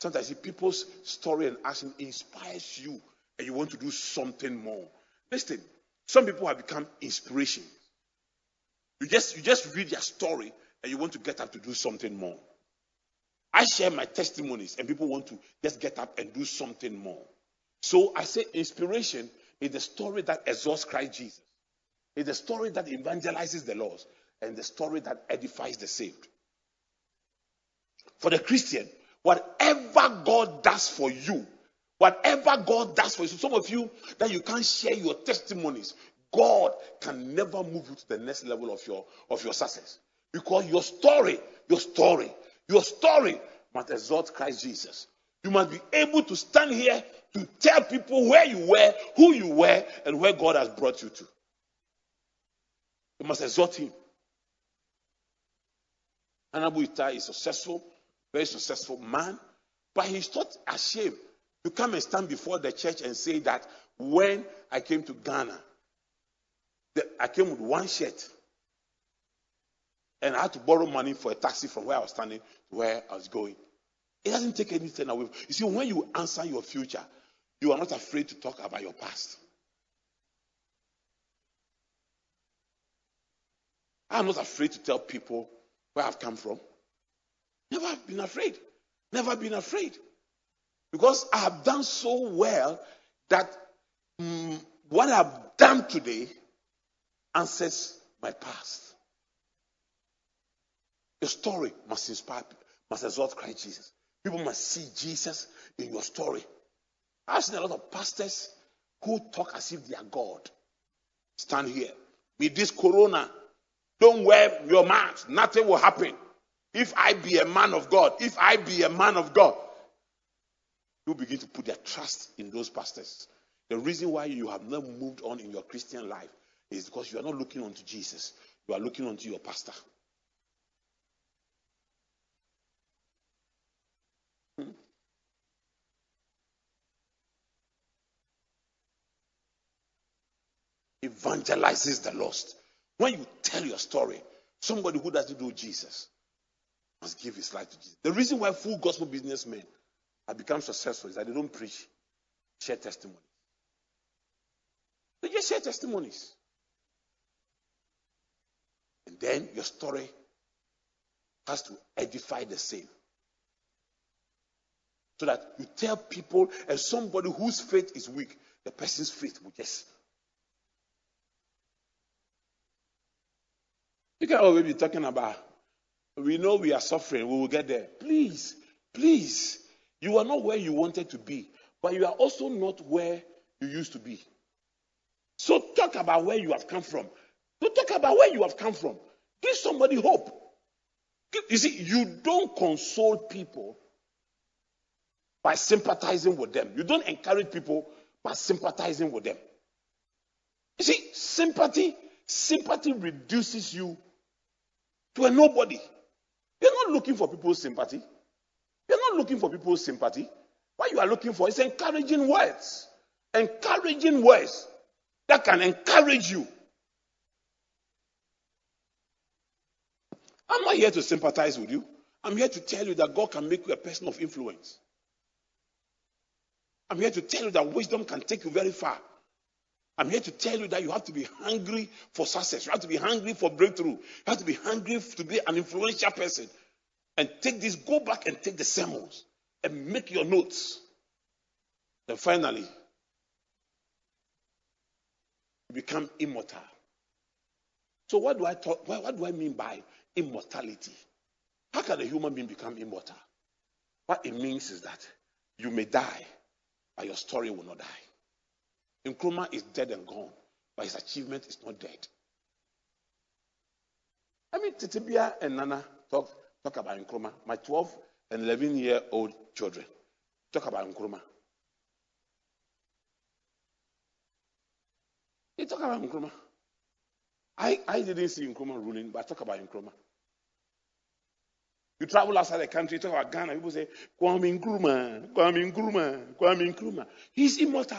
Sometimes people's story and action inspires you and you want to do something more. Listen, some people have become inspiration. You just you just read their story and you want to get up to do something more. I share my testimonies and people want to just get up and do something more. So I say inspiration is the story that exalts Christ Jesus. It's the story that evangelizes the lost and the story that edifies the saved. For the Christian, whatever God does for you, whatever God does for you, so some of you that you can't share your testimonies, God can never move you to the next level of your of your success. Because your story, your story, your story must exalt Christ Jesus. You must be able to stand here to tell people where you were, who you were, and where God has brought you to. You must exhort Him. Anabu is a successful very successful man, but he's not ashamed to come and stand before the church and say that when I came to Ghana, I came with one shirt and I had to borrow money for a taxi from where I was standing to where I was going. It doesn't take anything away. You see, when you answer your future, you are not afraid to talk about your past. I'm not afraid to tell people where I've come from. Never been afraid. Never been afraid. Because I have done so well that mm, what I've done today answers my past. Your story must inspire, must exalt Christ Jesus. People must see Jesus in your story. I've seen a lot of pastors who talk as if they are God. Stand here. With this corona, don't wear your mask. Nothing will happen. If I be a man of God, if I be a man of God, you begin to put their trust in those pastors. The reason why you have not moved on in your Christian life is because you are not looking unto Jesus, you are looking unto your pastor. Hmm? Evangelizes the lost. When you tell your story, somebody who doesn't know Jesus, must give his life to Jesus. The reason why full gospel businessmen have become successful is that they don't preach, share testimonies. They just share testimonies. And then your story has to edify the same. So that you tell people, and somebody whose faith is weak, the person's faith will just. You can always be talking about we know we are suffering. We will get there. Please, please. You are not where you wanted to be, but you are also not where you used to be. So talk about where you have come from. Don't talk about where you have come from. Give somebody hope. You see, you don't console people by sympathizing with them. You don't encourage people by sympathizing with them. You see, sympathy, sympathy reduces you to a nobody. You're not looking for people's sympathy. You're not looking for people's sympathy. What you are looking for is encouraging words. Encouraging words that can encourage you. I'm not here to sympathize with you. I'm here to tell you that God can make you a person of influence. I'm here to tell you that wisdom can take you very far. I'm here to tell you that you have to be hungry for success. You have to be hungry for breakthrough. You have to be hungry to be an influential person. And take this, go back and take the sermons and make your notes. Then finally, you become immortal. So what do I talk, what, what do I mean by immortality? How can a human being become immortal? What it means is that you may die, but your story will not die. Nkrumah is dead and gone, but his achievement is not dead. I mean, Titibia and Nana talk, talk about Nkrumah. My 12 and 11 year old children talk about Nkrumah. He talk about Nkrumah. I, I didn't see Nkrumah ruling, but I talk about Nkrumah. You travel outside the country, talk about Ghana, people say, Kwame Nkrumah, Kwame Nkrumah, Kwame Nkrumah. He's immortal.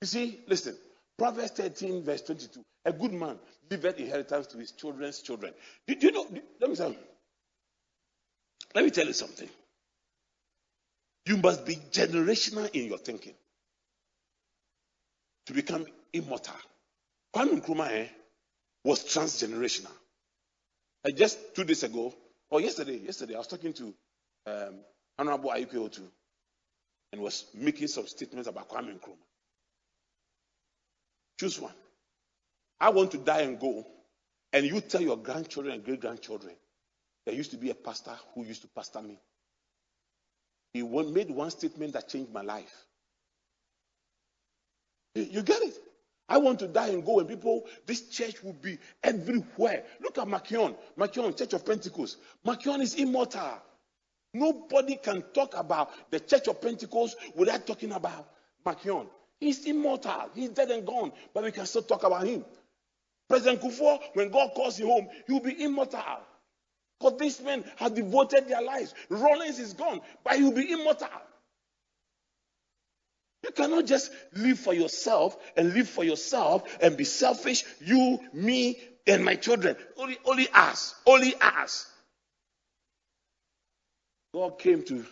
You see, listen, Proverbs 13, verse 22. A good man leaveth inheritance to his children's children. Do, do you know? Let me say, let me tell you something. You must be generational in your thinking to become immortal. Kwame Nkrumah eh, was transgenerational. Uh, just two days ago, or yesterday, yesterday, I was talking to um, Honorable IUPO2 and was making some statements about Kwame Nkrumah. Choose one. I want to die and go, and you tell your grandchildren and great grandchildren there used to be a pastor who used to pastor me. He made one statement that changed my life. You get it? I want to die and go, and people, this church will be everywhere. Look at McKeown, McKeown, Church of Pentecost. McKeown is immortal. Nobody can talk about the Church of Pentecost without talking about McKeown. He's immortal. He's dead and gone, but we can still talk about him. President Kufuor, when God calls him home, will be immortal. Because these men have devoted their lives. Rawlings is gone, but he will be immortal. You cannot just live for yourself and live for yourself and be selfish. You, me, and my children. Only, only us. Only us. God came to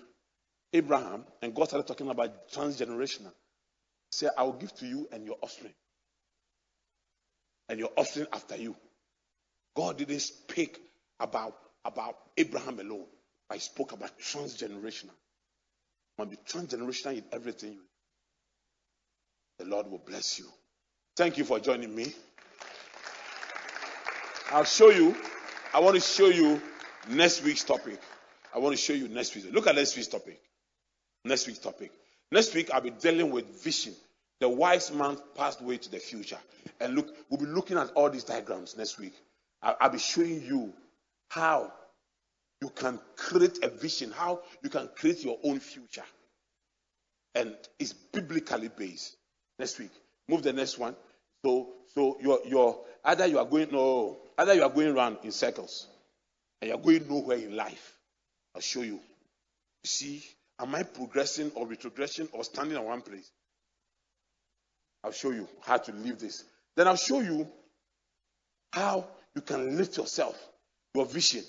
Abraham and God started talking about transgenerational. He said, I will give to you and your offspring. And your offspring after you. God didn't speak about, about Abraham alone. I spoke about transgenerational. Must be transgenerational in everything the Lord will bless you. Thank you for joining me. I'll show you. I want to show you next week's topic. I want to show you next week. Look at next week's topic. Next week's topic. Next week, I'll be dealing with vision. The wise man passed away to the future. And look, we'll be looking at all these diagrams next week. I'll be showing you how you can create a vision, how you can create your own future. And it's biblically based next week. Move the next one. So, so you're, you're either you are going no, either you are going around in circles, and you're going nowhere in life. I'll show you. See, am I progressing or retrogression or standing in one place? I'll show you how to leave this. Then I'll show you how you can lift yourself, your vision,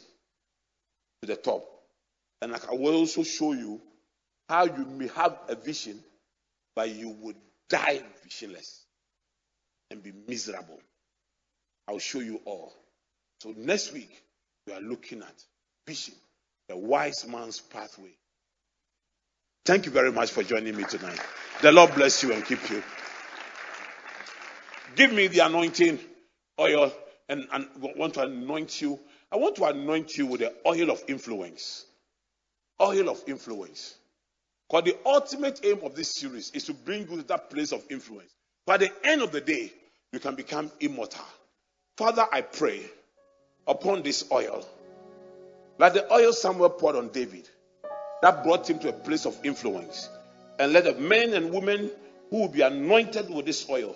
to the top. And I will also show you how you may have a vision, but you would die visionless and be miserable. I'll show you all. So next week, we are looking at vision, the wise man's pathway. Thank you very much for joining me tonight. The Lord bless you and keep you. Give me the anointing oil and, and want to anoint you. I want to anoint you with the oil of influence. Oil of influence. Because the ultimate aim of this series is to bring you to that place of influence. By the end of the day, you can become immortal. Father, I pray upon this oil, like the oil Samuel poured on David, that brought him to a place of influence. And let the men and women who will be anointed with this oil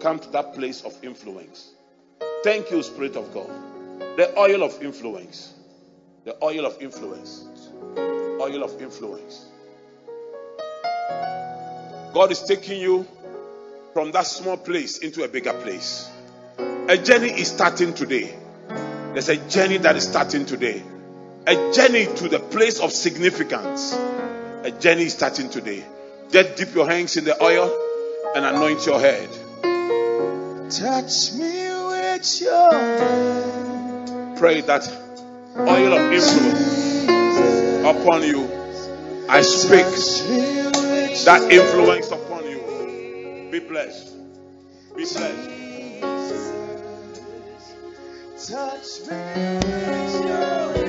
come to that place of influence. Thank you, Spirit of God. The oil of influence. The oil of influence. Oil of influence. God is taking you from that small place into a bigger place. A journey is starting today. There's a journey that is starting today. A journey to the place of significance. A journey is starting today. Just dip your hands in the oil and anoint your head. Touch me with your hand. Pray that oil of influence upon you. I speak that influence upon you. Be blessed. Be blessed. Touch me with your Atumo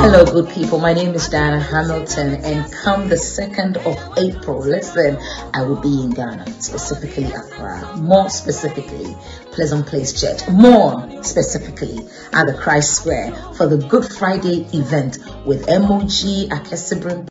Hello, good people. My name is Diana Hamilton, and come the 2nd of April, listen, I will be in Ghana, specifically Accra. More specifically, Pleasant Place Church. More specifically, at the Christ Square for the Good Friday event with MOG Akesibrim.